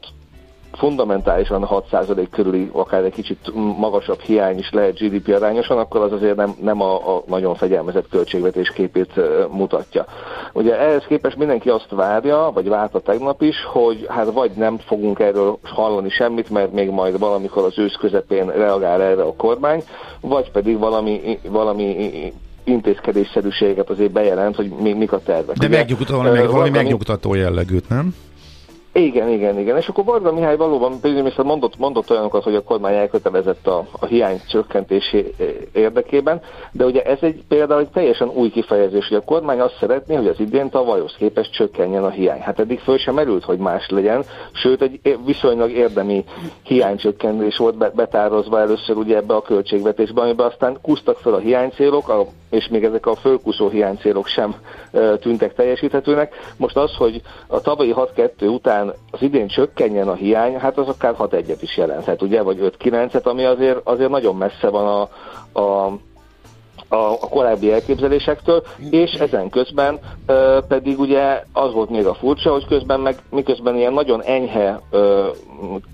fundamentálisan 6% körüli, akár egy kicsit magasabb hiány is lehet GDP arányosan, akkor az azért nem, nem a, a nagyon fegyelmezett költségvetés képét mutatja. Ugye ehhez képest mindenki azt várja, vagy várta tegnap is, hogy hát vagy nem fogunk erről hallani semmit, mert még majd valamikor az ősz közepén reagál erre a kormány, vagy pedig valami, valami intézkedésszerűséget azért bejelent, hogy mi, mik a tervek. De megnyugtató, valami, valami megnyugtató jellegűt, nem? Igen, igen, igen. És akkor Varga Mihály valóban pénzügyminiszter mondott, mondott olyanokat, hogy a kormány elkötelezett a, a hiány csökkentési érdekében, de ugye ez egy például egy teljesen új kifejezés, hogy a kormány azt szeretné, hogy az idén tavalyhoz képest csökkenjen a hiány. Hát eddig föl sem merült, hogy más legyen, sőt egy viszonylag érdemi hiánycsökkentés volt betározva először ugye ebbe a költségvetésbe, amiben aztán kusztak fel a hiánycélok, a és még ezek a fölkuszó hiánycélok sem tűntek teljesíthetőnek. Most az, hogy a tavalyi 6-2 után az idén csökkenjen a hiány, hát az akár 6-1-et is jelenthet, ugye, vagy 5-9-et, ami azért, azért nagyon messze van a, a a, a korábbi elképzelésektől, és ezen közben ö, pedig ugye az volt még a furcsa, hogy közben meg miközben ilyen nagyon enyhe ö,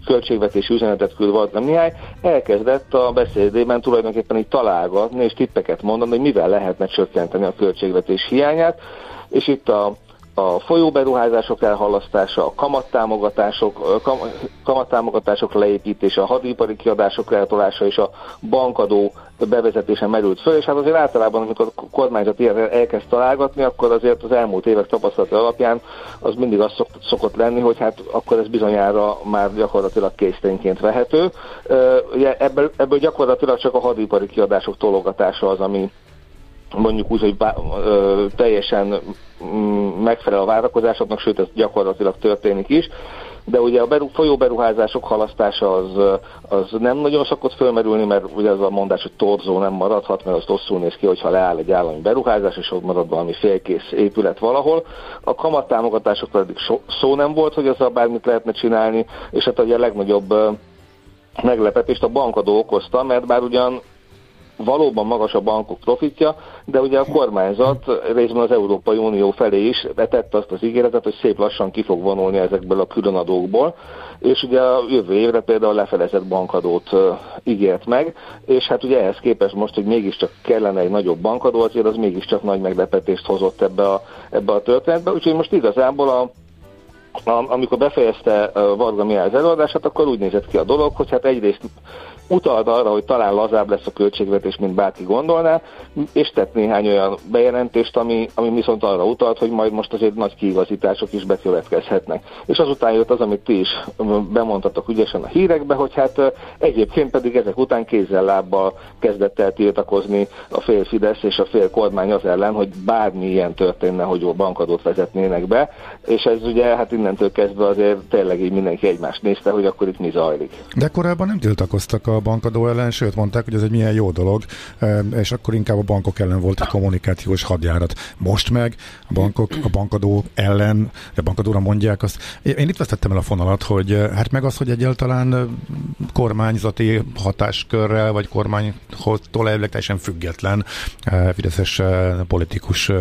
költségvetési üzenetet küld Varga Mihály, elkezdett a beszédében tulajdonképpen így találgatni és tippeket mondani, hogy mivel lehetne csökkenteni a költségvetés hiányát, és itt a a folyóberuházások elhalasztása, a kamattámogatások, kam, kamattámogatások leépítése, a hadipari kiadások eltolása és a bankadó bevezetése merült föl, és hát azért általában, amikor a kormányzat ilyen elkezd találgatni, akkor azért az elmúlt évek tapasztalata alapján az mindig az szok, szokott lenni, hogy hát akkor ez bizonyára már gyakorlatilag késztényként vehető. Ebből, ebből gyakorlatilag csak a hadipari kiadások tologatása az, ami mondjuk úgy, hogy bá, ö, teljesen mm, megfelel a várakozásoknak, sőt ez gyakorlatilag történik is, de ugye a beru, folyóberuházások halasztása az, az nem nagyon szokott fölmerülni, mert ugye az a mondás, hogy torzó nem maradhat, mert az rosszul néz ki, hogyha leáll egy állami beruházás, és ott marad valami félkész épület valahol. A kamattámogatások pedig so, szó nem volt, hogy azzal bármit lehetne csinálni, és hát ugye a legnagyobb meglepetést a bankadó okozta, mert bár ugyan valóban magas a bankok profitja, de ugye a kormányzat részben az Európai Unió felé is betette azt az ígéretet, hogy szép lassan ki fog vonulni ezekből a különadókból, és ugye a jövő évre például lefelezett bankadót ígért meg, és hát ugye ehhez képest most, hogy mégiscsak kellene egy nagyobb bankadó, azért az mégiscsak nagy meglepetést hozott ebbe a, ebbe a történetbe, úgyhogy most igazából a amikor befejezte Varga Mihály az előadását, akkor úgy nézett ki a dolog, hogy hát egyrészt utalt arra, hogy talán lazább lesz a költségvetés, mint bárki gondolná, és tett néhány olyan bejelentést, ami, ami viszont arra utalt, hogy majd most azért nagy kiigazítások is bekövetkezhetnek. És azután jött az, amit ti is bemondtatok ügyesen a hírekbe, hogy hát egyébként pedig ezek után kézzel-lábbal kezdett el tiltakozni a fél Fidesz és a fél kormány az ellen, hogy bármi ilyen történne, hogy jó bankadót vezetnének be, és ez ugye hát innen innentől kezdve azért tényleg így mindenki egymást nézte, hogy akkor itt mi zajlik. De korábban nem tiltakoztak a bankadó ellen, sőt mondták, hogy ez egy milyen jó dolog, és akkor inkább a bankok ellen volt egy kommunikációs hadjárat. Most meg a bankok a bankadó ellen, a bankadóra mondják azt. Én itt vesztettem el a fonalat, hogy hát meg az, hogy egyáltalán kormányzati hatáskörrel, vagy kormánytól elvileg teljesen független fideszes politikus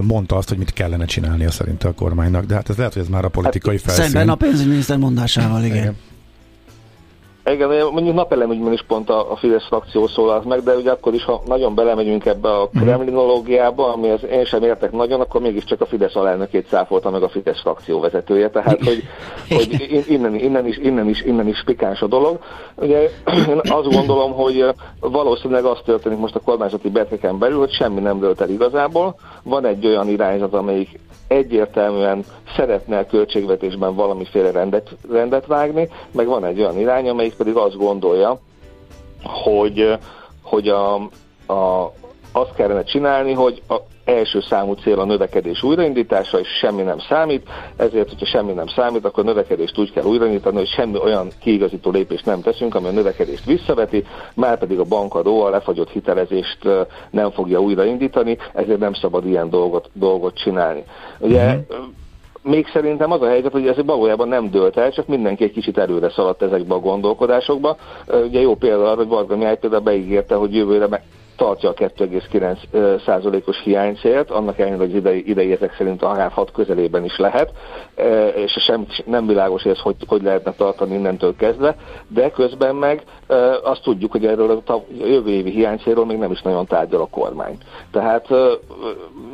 mondta azt, hogy mit kellene csinálnia szerint a kormánynak, de hát ez lehet, hogy ez már a politikai hát, felszín. Szemben a pénzügyminiszter mondásával, igen. igen. Igen, mondjuk napelemügyben is pont a, a Fidesz frakció szólalt meg, de ugye akkor is, ha nagyon belemegyünk ebbe a mhm. kremlinológiába, ami az én sem értek nagyon, akkor mégiscsak a Fidesz alelnökét száfolta meg a Fidesz frakció vezetője, tehát hogy, hogy innen, innen, is, innen, is, innen is pikáns a dolog. Ugye <clears throat> én azt gondolom, hogy valószínűleg az történik most a kormányzati berkeken belül, hogy semmi nem dölt el igazából. Van egy olyan irányzat, amelyik egyértelműen szeretne a költségvetésben valamiféle rendet, rendet vágni, meg van egy olyan irány, amelyik pedig azt gondolja, hogy, hogy a, a, azt kellene csinálni, hogy a első számú cél a növekedés újraindítása, és semmi nem számít, ezért, hogyha semmi nem számít, akkor a növekedést úgy kell újraindítani, hogy semmi olyan kiigazító lépést nem teszünk, ami a növekedést visszaveti, már pedig a bankadó a lefagyott hitelezést nem fogja újraindítani, ezért nem szabad ilyen dolgot, dolgot csinálni. Ugye uh-huh még szerintem az a helyzet, hogy ez valójában nem dőlt el, csak mindenki egy kicsit előre szaladt ezekbe a gondolkodásokba. Ugye jó példa arra, hogy Varga Mihály például beígérte, hogy jövőre tartja a 2,9%-os hiánycélt, annak ellenére, hogy idei, idei ezek szerint akár 6 közelében is lehet, e, és sem, nem világos, ez hogy, hogy lehetne tartani innentől kezdve, de közben meg e, azt tudjuk, hogy erről a jövő évi hiánycélról még nem is nagyon tárgyal a kormány. Tehát e,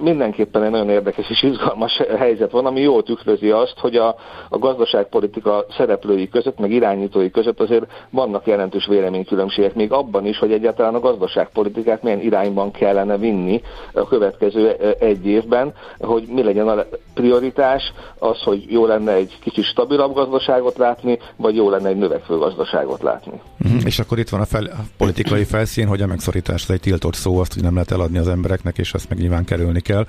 mindenképpen egy nagyon érdekes és izgalmas helyzet van, ami jól tükrözi azt, hogy a, a gazdaságpolitika szereplői között, meg irányítói között azért vannak jelentős véleménykülönbségek, még abban is, hogy egyáltalán a gazdaságpolitika politikát milyen irányban kellene vinni a következő egy évben, hogy mi legyen a prioritás, az, hogy jó lenne egy kicsit stabilabb gazdaságot látni, vagy jó lenne egy növekvő gazdaságot látni. Uh-huh. És akkor itt van a, fel, a politikai felszín, hogy a megszorítás egy tiltott szó, azt hogy nem lehet eladni az embereknek, és azt meg nyilván kerülni kell.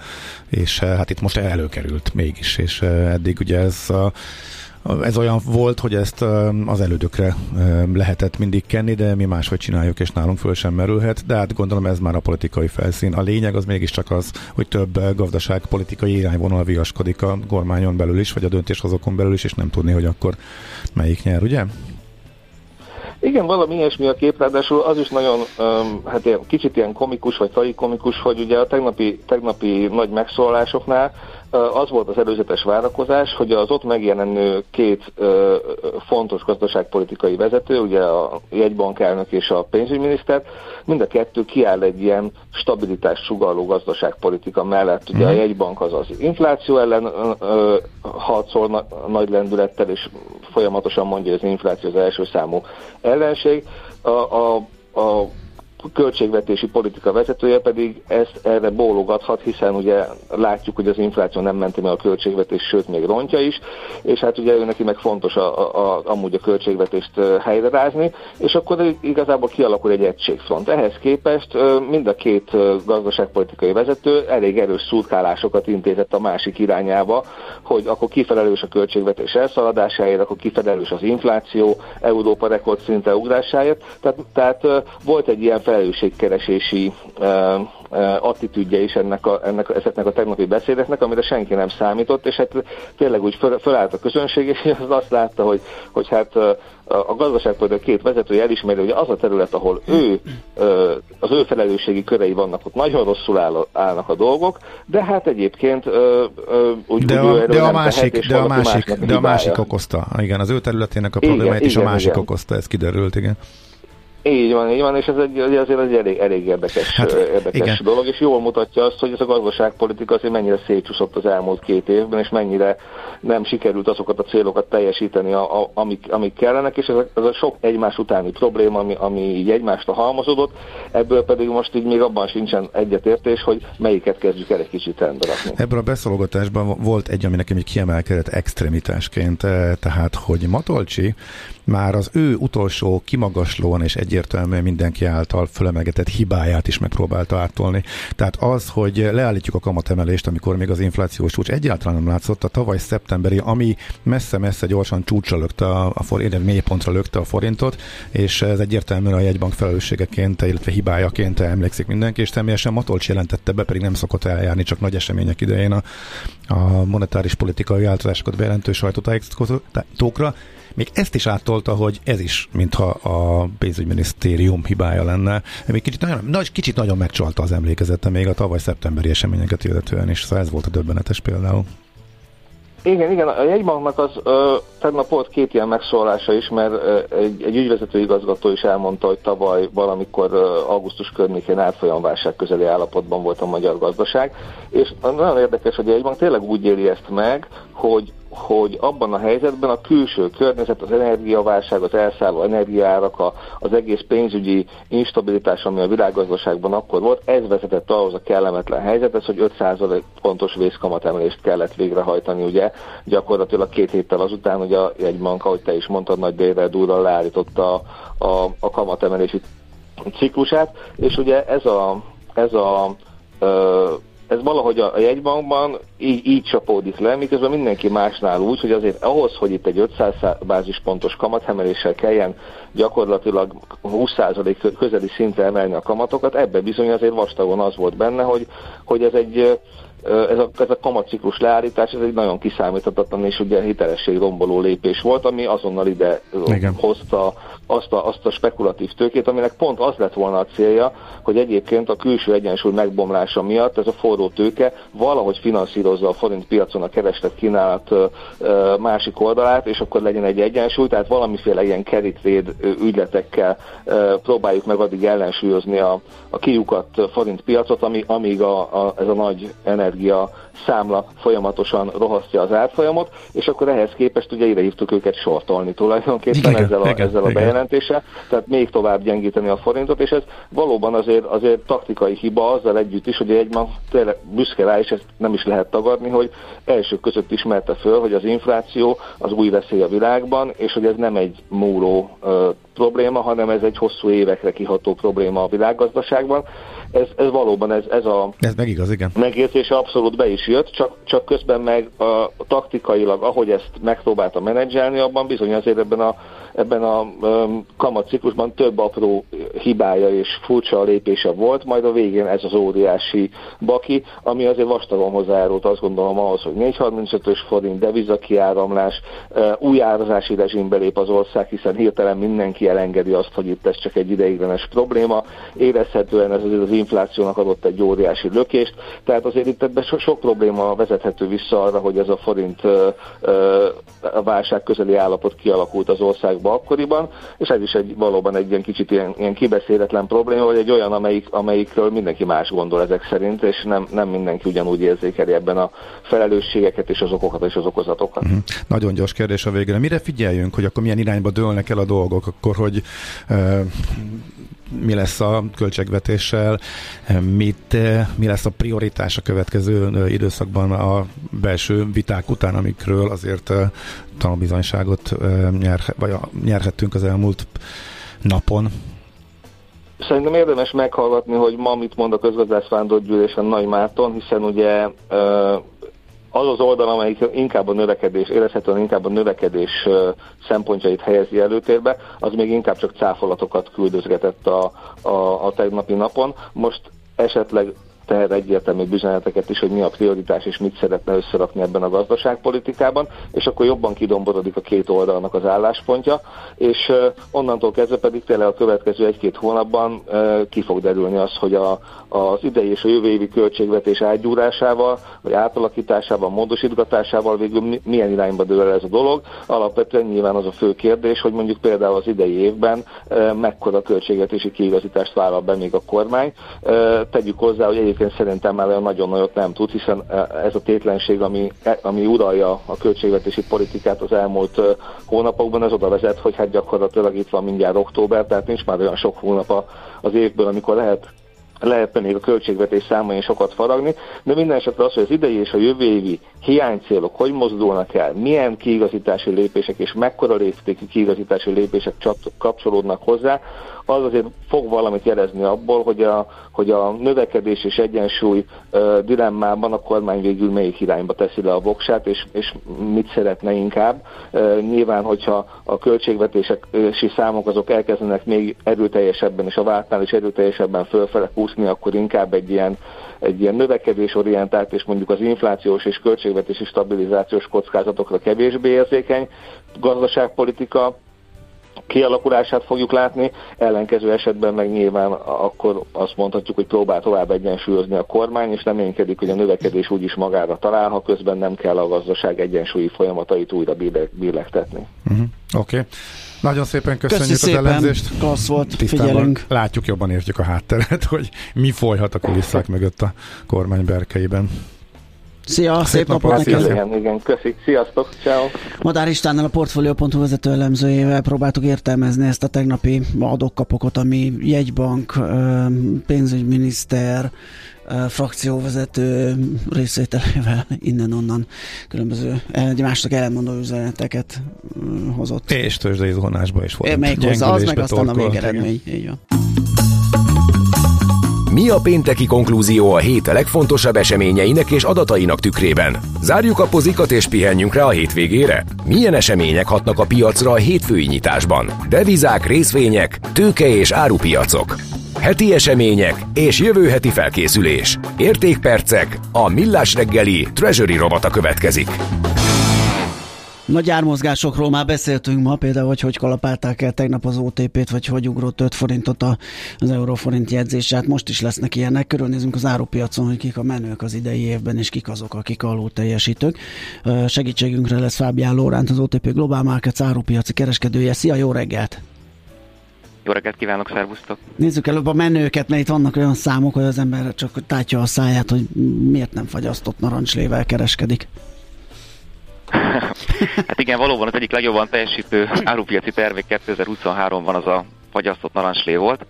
És hát itt most előkerült mégis, és eddig ugye ez a ez olyan volt, hogy ezt az elődökre lehetett mindig kenni, de mi máshogy csináljuk, és nálunk föl sem merülhet, de hát gondolom ez már a politikai felszín. A lényeg az mégiscsak az, hogy több gazdaságpolitikai irányvonal viaskodik a kormányon belül is, vagy a döntéshozókon belül is, és nem tudni, hogy akkor melyik nyer, ugye? Igen, valami ilyesmi a kép, ráadásul az is nagyon, um, hát ilyen, kicsit ilyen komikus, vagy tragikomikus, hogy ugye a tegnapi, tegnapi nagy megszólalásoknál az volt az előzetes várakozás, hogy az ott megjelenő két ö, fontos gazdaságpolitikai vezető, ugye a jegybankelnök és a pénzügyminiszter, mind a kettő kiáll egy ilyen stabilitás sugaló gazdaságpolitika mellett. Ugye a mhm. jegybank az az infláció ellen ö, harcol na, nagy lendülettel, és folyamatosan mondja, hogy az infláció az első számú ellenség. A, a, a költségvetési politika vezetője pedig ezt erre bólogathat, hiszen ugye látjuk, hogy az infláció nem menti meg a költségvetés, sőt még rontja is, és hát ugye ő neki meg fontos a, a, a, amúgy a költségvetést helyrerázni, és akkor igazából kialakul egy egységfront. Ehhez képest mind a két gazdaságpolitikai vezető elég erős szurkálásokat intézett a másik irányába, hogy akkor kifelelős a költségvetés elszaladásáért, akkor kifelelős az infláció, Európa rekordszinte ugrásáért. Tehát, tehát volt egy ilyen felelősségkeresési uh, uh, attitűdje is ennek a, ennek, ezeknek a tegnapi beszédeknek, amire senki nem számított, és hát tényleg úgy föl, fölállt a közönség, és az azt látta, hogy, hogy hát a gazdaságpolitikai két vezetője elismeri, hogy az a terület, ahol ő, az ő felelősségi körei vannak, ott nagyon rosszul áll, állnak a dolgok, de hát egyébként úgy, de, a, de a másik, tehet, de a másik, de a másik okozta. Igen, az ő területének a problémáit is a másik igen. okozta, ez kiderült, igen. Így van, így van, és ez egy, azért egy elég, elég érdekes, hát, érdekes igen. dolog, és jól mutatja azt, hogy ez a gazdaságpolitika azért mennyire szétcsúszott az elmúlt két évben, és mennyire nem sikerült azokat a célokat teljesíteni, a, a, amik, amik kellenek, és ez a, ez a sok egymás utáni probléma, ami, ami így egymásra halmozódott, ebből pedig most így még abban sincsen egyetértés, hogy melyiket kezdjük el egy kicsit rendbe rakni. Ebből a beszologatásban volt egy, ami nekem egy kiemelkedett extremitásként, eh, tehát, hogy Matolcsi már az ő utolsó kimagaslóan és egy egyértelműen mindenki által fölemelgetett hibáját is megpróbálta átolni. Tehát az, hogy leállítjuk a kamatemelést, amikor még az inflációs csúcs egyáltalán nem látszott, a tavaly szeptemberi, ami messze-messze gyorsan csúcsra lökte a, a forint, mélypontra lökte a forintot, és ez egyértelműen a jegybank felelősségeként, illetve hibájaként emlékszik mindenki, és természetesen Matolcs jelentette be, pedig nem szokott eljárni csak nagy események idején a, a monetáris politikai változásokat bejelentő sajtótájékoztatókra. Még ezt is áttolta, hogy ez is, mintha a pénzügyminisztérium hibája lenne. Még kicsit nagyon, nagy, kicsit nagyon megcsalta az emlékezete még a tavaly szeptemberi eseményeket illetően is, szóval ez volt a döbbenetes például. Igen, igen, a jegybanknak az ö, tegnap volt két ilyen megszólása is, mert ö, egy, egy ügyvezető igazgató is elmondta, hogy tavaly valamikor ö, augusztus környékén átfolyamválság közeli állapotban volt a magyar gazdaság, és nagyon érdekes, hogy a jegybank tényleg úgy éli ezt meg, hogy hogy abban a helyzetben a külső környezet, az energiaválság, az elszálló energiárak, az egész pénzügyi instabilitás, ami a világgazdaságban akkor volt, ez vezetett ahhoz a kellemetlen helyzethez, hogy 5% pontos vészkamatemelést kellett végrehajtani, ugye? Gyakorlatilag két héttel azután, hogy a jegybank, ahogy te is mondtad, nagy délre durra leállította a, a, a kamatemelési ciklusát, és ugye ez a, ez a ö, ez valahogy a, jegybankban így, így csapódik le, miközben mindenki másnál úgy, hogy azért ahhoz, hogy itt egy 500 bázispontos kamathemeléssel kelljen gyakorlatilag 20% közeli szintre emelni a kamatokat, ebbe bizony azért vastagon az volt benne, hogy, hogy ez egy ez a, ez a kamatciklus leállítás, ez egy nagyon kiszámíthatatlan és ugye hitelesség romboló lépés volt, ami azonnal ide Igen. hozta azt a, azt a spekulatív tőkét, aminek pont az lett volna a célja, hogy egyébként a külső egyensúly megbomlása miatt ez a forró tőke valahogy finanszírozza a forint piacon a kereslet kínálat másik oldalát, és akkor legyen egy egyensúly, tehát valamiféle ilyen trade ügyletekkel próbáljuk meg addig ellensúlyozni a, a kiukat forint piacot, ami, amíg a, a, ez a nagy energia számla folyamatosan rohasztja az árfolyamot, és akkor ehhez képest ugye ide hívtuk őket sortolni tulajdonképpen igen, ezzel a, igen, ezzel a igen. bejelentéssel, tehát még tovább gyengíteni a forintot, és ez valóban azért, azért taktikai hiba azzal együtt is, hogy egy ma tényleg büszke rá, és ezt nem is lehet tagadni, hogy elsők között ismerte föl, hogy az infláció az új veszély a világban, és hogy ez nem egy múló ö, probléma, hanem ez egy hosszú évekre kiható probléma a világgazdaságban, ez, ez valóban ez, ez a ez meg igaz, igen. megértése abszolút be is jött, csak, csak közben meg a, taktikailag, ahogy ezt megpróbálta menedzselni, abban bizony azért ebben a ebben a kamatciklusban több apró hibája és furcsa lépése volt, majd a végén ez az óriási baki, ami azért vastagon hozzájárult azt gondolom ahhoz, hogy 435-ös forint, devizakiáramlás, új árazási rezsimbe lép az ország, hiszen hirtelen mindenki elengedi azt, hogy itt ez csak egy ideiglenes probléma, érezhetően ez azért az inflációnak adott egy óriási lökést, tehát azért itt ebben so- sok probléma vezethető vissza arra, hogy ez a forint a válság közeli állapot kialakult az ország országba akkoriban, és ez is egy valóban egy ilyen kicsit ilyen, ilyen kibeszéletlen probléma, vagy egy olyan, amelyik, amelyikről mindenki más gondol ezek szerint, és nem, nem mindenki ugyanúgy érzékeli ebben a felelősségeket és az okokat és az okozatokat. Mm-hmm. Nagyon gyors kérdés a végére. Mire figyeljünk, hogy akkor milyen irányba dőlnek el a dolgok, akkor hogy uh, mi lesz a költségvetéssel, mit, mi lesz a prioritás a következő időszakban a belső viták után, amikről azért tanulbizonyságot nyer, vagy nyerhettünk az elmúlt napon. Szerintem érdemes meghallgatni, hogy ma mit mond a közgazdász vándorgyűlésen Nagy Márton, hiszen ugye az az oldal, amelyik inkább a növekedés, érezhetően inkább a növekedés szempontjait helyezi előtérbe, az még inkább csak cáfolatokat küldözgetett a, a, a tegnapi napon. Most esetleg tehet egyértelmű üzeneteket is, hogy mi a prioritás és mit szeretne összerakni ebben a gazdaságpolitikában, és akkor jobban kidomborodik a két oldalnak az álláspontja, és onnantól kezdve pedig tényleg a következő egy-két hónapban ki fog derülni az, hogy a, az idei és a jövő évi költségvetés átgyúrásával, vagy átalakításával, módosítgatásával végül milyen irányba dől ez a dolog. Alapvetően nyilván az a fő kérdés, hogy mondjuk például az idei évben mekkora költségvetési kiigazítást vállal be még a kormány. Tegyük hozzá, hogy egyébként szerintem már nagyon nagyot nem tud, hiszen ez a tétlenség, ami, e, ami uralja a költségvetési politikát az elmúlt hónapokban, ez oda vezet, hogy hát gyakorlatilag itt van mindjárt október, tehát nincs már olyan sok hónap az évből, amikor lehet lehetne még a költségvetés számain sokat faragni, de minden esetre az, hogy az idei és a jövő évi hiánycélok hogy mozdulnak el, milyen kiigazítási lépések és mekkora léptékű kiigazítási lépések kapcsolódnak hozzá, az azért fog valamit jelezni abból, hogy a, hogy a növekedés és egyensúly uh, dilemmában a kormány végül melyik irányba teszi le a voksát, és, és mit szeretne inkább. Uh, nyilván, hogyha a költségvetési számok azok elkezdenek még erőteljesebben, és a váltnál is erőteljesebben fölfele kúszni, akkor inkább egy ilyen, egy ilyen növekedésorientált, és mondjuk az inflációs és költségvetési stabilizációs kockázatokra kevésbé érzékeny gazdaságpolitika kialakulását fogjuk látni, ellenkező esetben meg nyilván akkor azt mondhatjuk, hogy próbál tovább egyensúlyozni a kormány, és reménykedik, hogy a növekedés úgyis magára talál, ha közben nem kell a gazdaság egyensúlyi folyamatait újra billegtetni. Uh-huh. Oké. Okay. Nagyon szépen köszönjük Köszi az elemzést. Klassz volt, Tisztában figyelünk. Látjuk, jobban értjük a hátteret, <laughs> hogy mi folyhat a kulisszák mögött a kormány berkeiben. Szia, szép, szép napot neked! Igen, igen, köszik, sziasztok, ciao. Madár Istvánnal a Portfolio.hu vezető elemzőjével próbáltuk értelmezni ezt a tegnapi adókapokot, ami jegybank, pénzügyminiszter, frakcióvezető részvételével innen-onnan különböző egymásnak ellenmondó üzeneteket hozott. És tőzsdei zónásba is volt. Melyik hozzá, az meg aztán a végeredmény. Így van. Mi a pénteki konklúzió a hét legfontosabb eseményeinek és adatainak tükrében? Zárjuk a pozikat és pihenjünk rá a hétvégére? Milyen események hatnak a piacra a hétfői nyitásban? Devizák, részvények, tőke és árupiacok. Heti események és jövő heti felkészülés. Értékpercek, a millás reggeli Treasury rovata következik. Nagy ármozgásokról már beszéltünk ma, például, hogy hogy kalapálták el tegnap az OTP-t, vagy hogy ugrott 5 forintot az euróforint jegyzés. Hát most is lesznek ilyenek. Körülnézünk az árupiacon, hogy kik a menők az idei évben, és kik azok, akik alul teljesítők. Segítségünkre lesz Fábián Lóránt, az OTP Global Markets árupiaci kereskedője. Szia, jó reggelt! Jó reggelt kívánok, szervusztok! Nézzük előbb a menőket, mert itt vannak olyan számok, hogy az ember csak tátja a száját, hogy miért nem fagyasztott narancslével kereskedik. <laughs> hát igen, valóban az egyik legjobban teljesítő <laughs> árupiaci termék 2023-ban az a fagyasztott narancslé volt.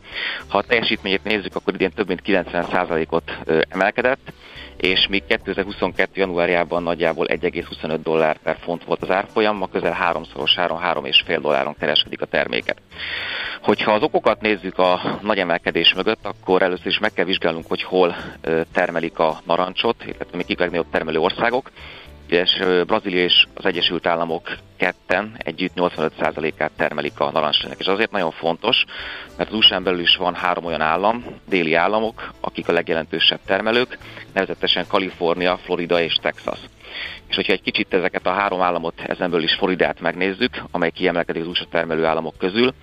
Ha a teljesítményét nézzük, akkor idén több mint 90%-ot emelkedett, és még 2022. januárjában nagyjából 1,25 dollár per font volt az árfolyam, ma közel háromszoros áron, 3,5 dolláron kereskedik a terméket. Hogyha az okokat nézzük a nagy emelkedés mögött, akkor először is meg kell vizsgálnunk, hogy hol termelik a narancsot, illetve még kik legnagyobb termelő országok és Brazília és az Egyesült Államok ketten együtt 85%-át termelik a narancslének. És azért nagyon fontos, mert az usa belül is van három olyan állam, déli államok, akik a legjelentősebb termelők, nevezetesen Kalifornia, Florida és Texas. És hogyha egy kicsit ezeket a három államot, ezenből is Floridát megnézzük, amely kiemelkedik az USA termelő államok közül,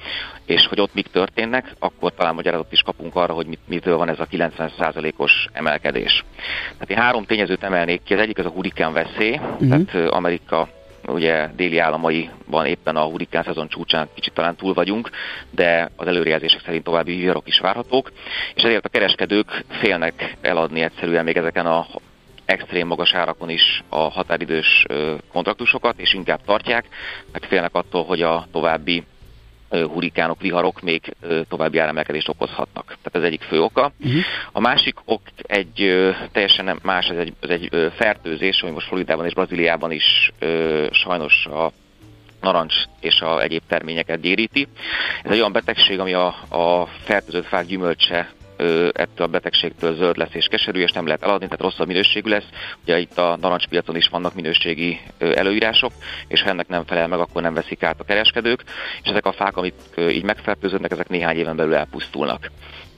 és hogy ott mik történnek, akkor talán magyarázatot is kapunk arra, hogy mit, mitől van ez a 90%-os emelkedés. Tehát én három tényezőt emelnék ki, az egyik az a hurikán veszély, uh-huh. tehát Amerika ugye déli államaiban éppen a hurikán szezon csúcsán kicsit talán túl vagyunk, de az előrejelzések szerint további viharok is várhatók, és ezért a kereskedők félnek eladni egyszerűen még ezeken a extrém magas árakon is a határidős kontraktusokat, és inkább tartják, mert félnek attól, hogy a további hurikánok, viharok még további áremelkedést okozhatnak. Tehát ez egyik fő oka. Uh-huh. A másik ok egy teljesen más, ez egy, ez egy fertőzés, ami most Floridában és Brazíliában is sajnos a narancs és a egyéb terményeket gyéríti. Ez egy olyan betegség, ami a, a fertőzött fák gyümölcse ettől a betegségtől zöld lesz és keserű, és nem lehet eladni, tehát rosszabb minőségű lesz. Ugye itt a narancspiacon is vannak minőségi előírások, és ha ennek nem felel meg, akkor nem veszik át a kereskedők, és ezek a fák, amik így megfertőződnek, ezek néhány éven belül elpusztulnak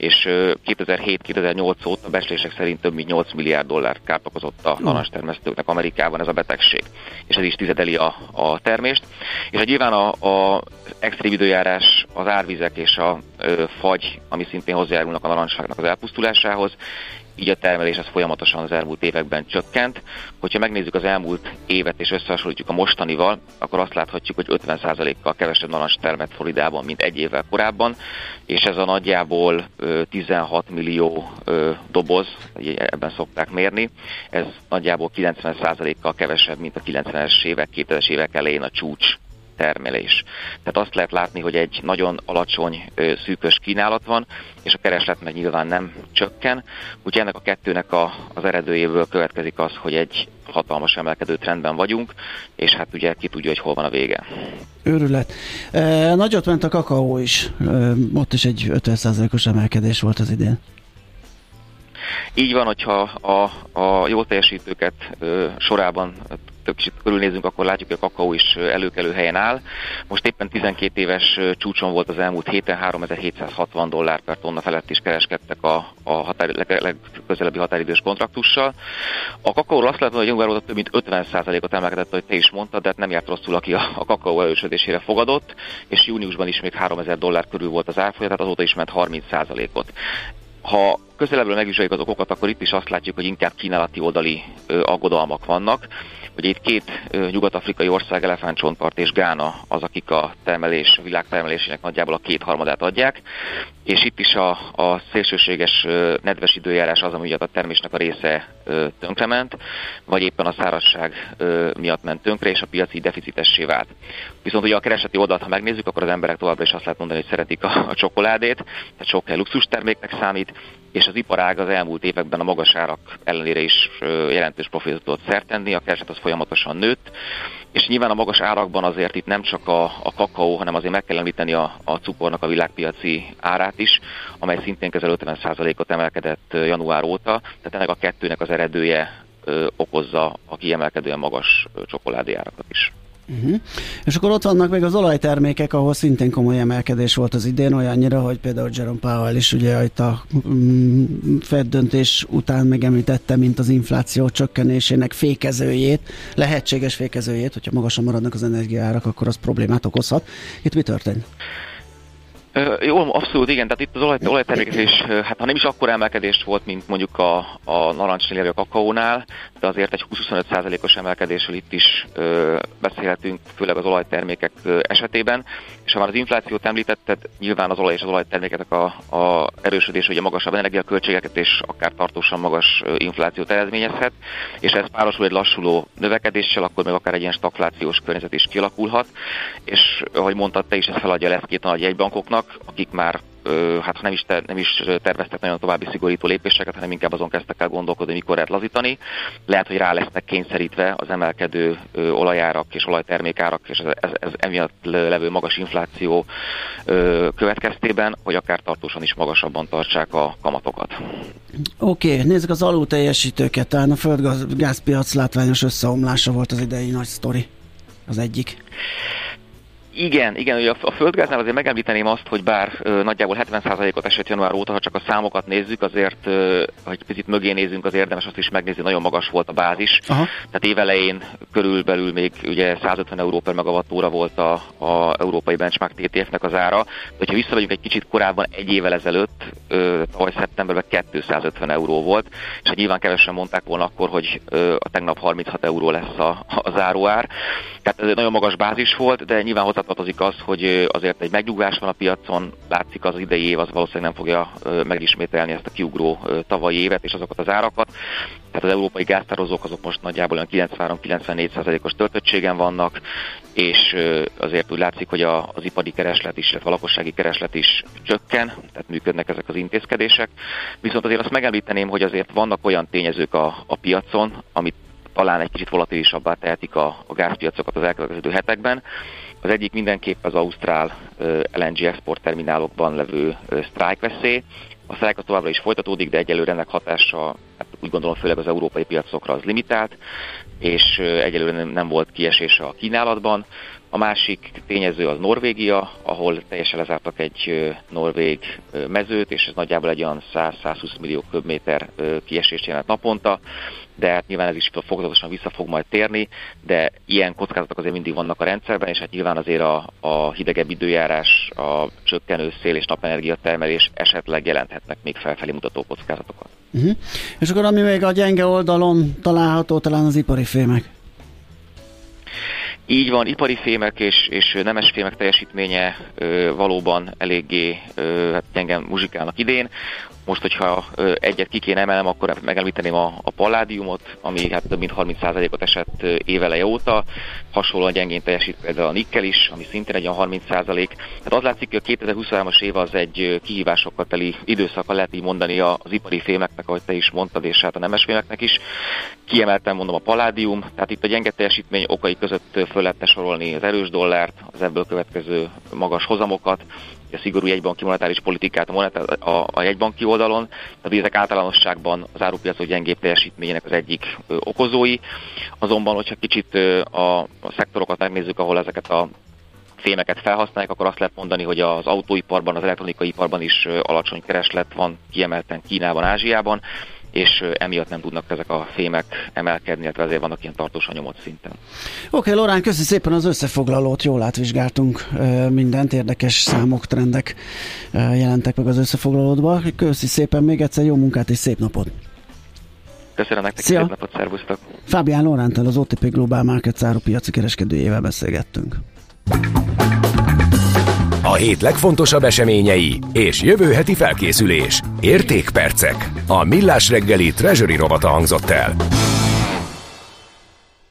és 2007-2008 óta becslések szerint több mint 8 milliárd dollár kárt okozott a narancstermesztőknek Amerikában ez a betegség, és ez is tizedeli a, a termést. És egy nyilván a, a extrém időjárás, az árvizek és a ö, fagy, ami szintén hozzájárulnak a narancsfáknak az elpusztulásához, így a termelés az folyamatosan az elmúlt években csökkent. Hogyha megnézzük az elmúlt évet és összehasonlítjuk a mostanival, akkor azt láthatjuk, hogy 50%-kal kevesebb narancs termett Floridában, mint egy évvel korábban, és ez a nagyjából 16 millió doboz, ebben szokták mérni, ez nagyjából 90%-kal kevesebb, mint a 90-es évek, 2000-es évek elején a csúcs termelés. Tehát azt lehet látni, hogy egy nagyon alacsony szűkös kínálat van, és a kereslet meg nyilván nem csökken. Úgyhogy ennek a kettőnek a, az eredőjéből következik az, hogy egy hatalmas emelkedő trendben vagyunk, és hát ugye ki tudja, hogy hol van a vége. Őrület. E, nagyot ment a kakaó is. E, ott is egy 50%-os emelkedés volt az idén. Így van, hogyha a, a jó teljesítőket ö, sorában kicsit körülnézünk, akkor látjuk, hogy a kakaó is előkelő helyen áll. Most éppen 12 éves csúcson volt az elmúlt héten, 3760 dollár per tonna felett is kereskedtek a, a határ, leg, legközelebbi határidős kontraktussal. A kakaóról azt lehet hogy január óta több mint 50%-ot emelkedett, hogy te is mondtad, de hát nem járt rosszul, aki a, a kakaó erősödésére fogadott, és júniusban is még 3000 dollár körül volt az árfolyam, tehát azóta is ment 30%-ot. Ha közelebbről megvizsgáljuk az okokat, akkor itt is azt látjuk, hogy inkább kínálati oldali aggodalmak vannak. Ugye itt két nyugat-afrikai ország, Elefántcsontpart és Gána az, akik a termelés, világ termelésének nagyjából a kétharmadát adják, és itt is a, a szélsőséges nedves időjárás az, ami a termésnek a része tönkrement, vagy éppen a szárazság miatt ment tönkre, és a piaci deficitessé vált. Viszont ugye a kereseti oldalt, ha megnézzük, akkor az emberek továbbra is azt lehet mondani, hogy szeretik a, a csokoládét, tehát sok luxus terméknek számít, és az iparág az elmúlt években a magas árak ellenére is jelentős profitot tudott szertenni, a kereset az folyamatosan nőtt, és nyilván a magas árakban azért itt nem csak a, a kakaó, hanem azért meg kell említeni a, a cukornak a világpiaci árát is, amely szintén közel 50%-ot emelkedett január óta, tehát ennek a kettőnek az eredője ö, okozza a kiemelkedően magas csokoládé árakat is. Uh-huh. És akkor ott vannak még az olajtermékek, ahol szintén komoly emelkedés volt az idén, olyannyira, hogy például Jerome Powell is ugye itt a mm, Fed döntés után megemlítette, mint az infláció csökkenésének fékezőjét, lehetséges fékezőjét, hogyha magasan maradnak az energiaárak, akkor az problémát okozhat. Itt mi történt? Jó, abszolút igen, tehát itt az olaj, olajtermékek is, hát ha nem is akkor emelkedés volt, mint mondjuk a, a narancsnél vagy a kakaónál, de azért egy 20-25%-os emelkedésről itt is ö, beszélhetünk, főleg az olajtermékek esetében. És ha már az inflációt említetted, nyilván az olaj és az olajtermékek a, a erősödés, ugye magasabb energiaköltségeket és akár tartósan magas inflációt eredményezhet, és ez párosul egy lassuló növekedéssel, akkor még akár egy ilyen stagflációs környezet is kialakulhat, és ahogy mondtad, te is ez feladja leszkét a jegybankoknak, vannak, akik már hát nem is, ter, nem is terveztek nagyon további szigorító lépéseket, hanem inkább azon kezdtek el gondolkodni, mikor lehet lazítani. Lehet, hogy rá lesznek kényszerítve az emelkedő olajárak és olajtermékárak és ez, ez, ez emiatt levő magas infláció következtében, hogy akár tartósan is magasabban tartsák a kamatokat. Oké, okay, nézzük az alul teljesítőket. Talán a földgázpiac látványos összeomlása volt az idei nagy sztori. Az egyik. Igen, igen, ugye a földgáznál azért megemlíteném azt, hogy bár nagyjából 70%-ot esett január óta, ha csak a számokat nézzük, azért, ha egy picit mögé nézünk, az érdemes azt is megnézni, nagyon magas volt a bázis. Aha. Tehát évelején körülbelül még ugye 150 euró per megawattóra volt a, a európai benchmark TTF-nek az ára, de hogyha visszamegyünk egy kicsit korábban, egy évvel ezelőtt, tavaly szeptemberben 250 euró volt, és hát nyilván kevesen mondták volna akkor, hogy a tegnap 36 euró lesz a, a záróár. Tehát ez egy nagyon magas bázis volt, de nyilván hozzá tartozik az, hogy azért egy megnyugvás van a piacon, látszik az idei év, az valószínűleg nem fogja megismételni ezt a kiugró tavalyi évet és azokat az árakat. Tehát az európai gáztározók azok most nagyjából 93-94%-os töltöttségen vannak, és azért úgy látszik, hogy az ipari kereslet is, illetve a lakossági kereslet is csökken, tehát működnek ezek az intézkedések. Viszont azért azt megemlíteném, hogy azért vannak olyan tényezők a, a piacon, amit talán egy kicsit volatilisabbá tehetik a, a gázpiacokat az elkövetkező hetekben. Az egyik mindenképp az ausztrál LNG export terminálokban levő sztrájkveszély. A sztrájk továbbra is folytatódik, de egyelőre ennek hatása, hát úgy gondolom főleg az európai piacokra az limitált, és egyelőre nem volt kiesés a kínálatban. A másik tényező az Norvégia, ahol teljesen lezártak egy norvég mezőt, és ez nagyjából egy olyan 100-120 millió köbméter kiesést jelent naponta de hát nyilván ez is fokozatosan vissza fog majd térni, de ilyen kockázatok azért mindig vannak a rendszerben, és hát nyilván azért a, a hidegebb időjárás, a csökkenő szél és napenergia termelés esetleg jelenthetnek még felfelé mutató kockázatokat. Uh-huh. És akkor ami még a gyenge oldalon található, talán az ipari fémek. Így van, ipari fémek és, és nemes fémek teljesítménye ö, valóban eléggé ö, hát gyenge muzsikálnak idén. Most, hogyha egyet ki kéne emelnem, akkor megemlíteném a, a palládiumot, ami hát több mint 30%-ot esett évele óta. Hasonlóan gyengén teljesít például a nikkel is, ami szintén egy olyan 30%. Tehát az látszik, hogy a 2023-as év az egy kihívásokkal teli időszaka, lehet így mondani az ipari fémeknek, ahogy te is mondtad, és hát a nemes fémeknek is. Kiemeltem mondom a paládium, tehát itt a gyenge teljesítmény okai között föl lehetne sorolni az erős dollárt, az ebből következő magas hozamokat, a szigorú jegybanki monetáris politikát a, monetár, a, a jegybanki oldalon, tehát ezek általánosságban az árupiacok gyengébb teljesítményének az egyik ö, okozói. Azonban, hogyha kicsit ö, a, a szektorokat megnézzük, ahol ezeket a fémeket felhasználják, akkor azt lehet mondani, hogy az autóiparban, az elektronikai iparban is alacsony kereslet van, kiemelten Kínában, Ázsiában, és emiatt nem tudnak ezek a fémek emelkedni, illetve ezért vannak ilyen tartós nyomott szinten. Oké, okay, Lorán, köszi szépen az összefoglalót, jól átvizsgáltunk mindent, érdekes számok, trendek jelentek meg az összefoglalódba. Köszi szépen még egyszer, jó munkát és szép napot! Köszönöm nektek, Szia. szép napot, szervusztok! Fábián Lorántal az OTP Global Markets piaci kereskedőjével beszélgettünk. A hét legfontosabb eseményei és jövő heti felkészülés. Értékpercek. A Millás reggeli Treasury rovata hangzott el.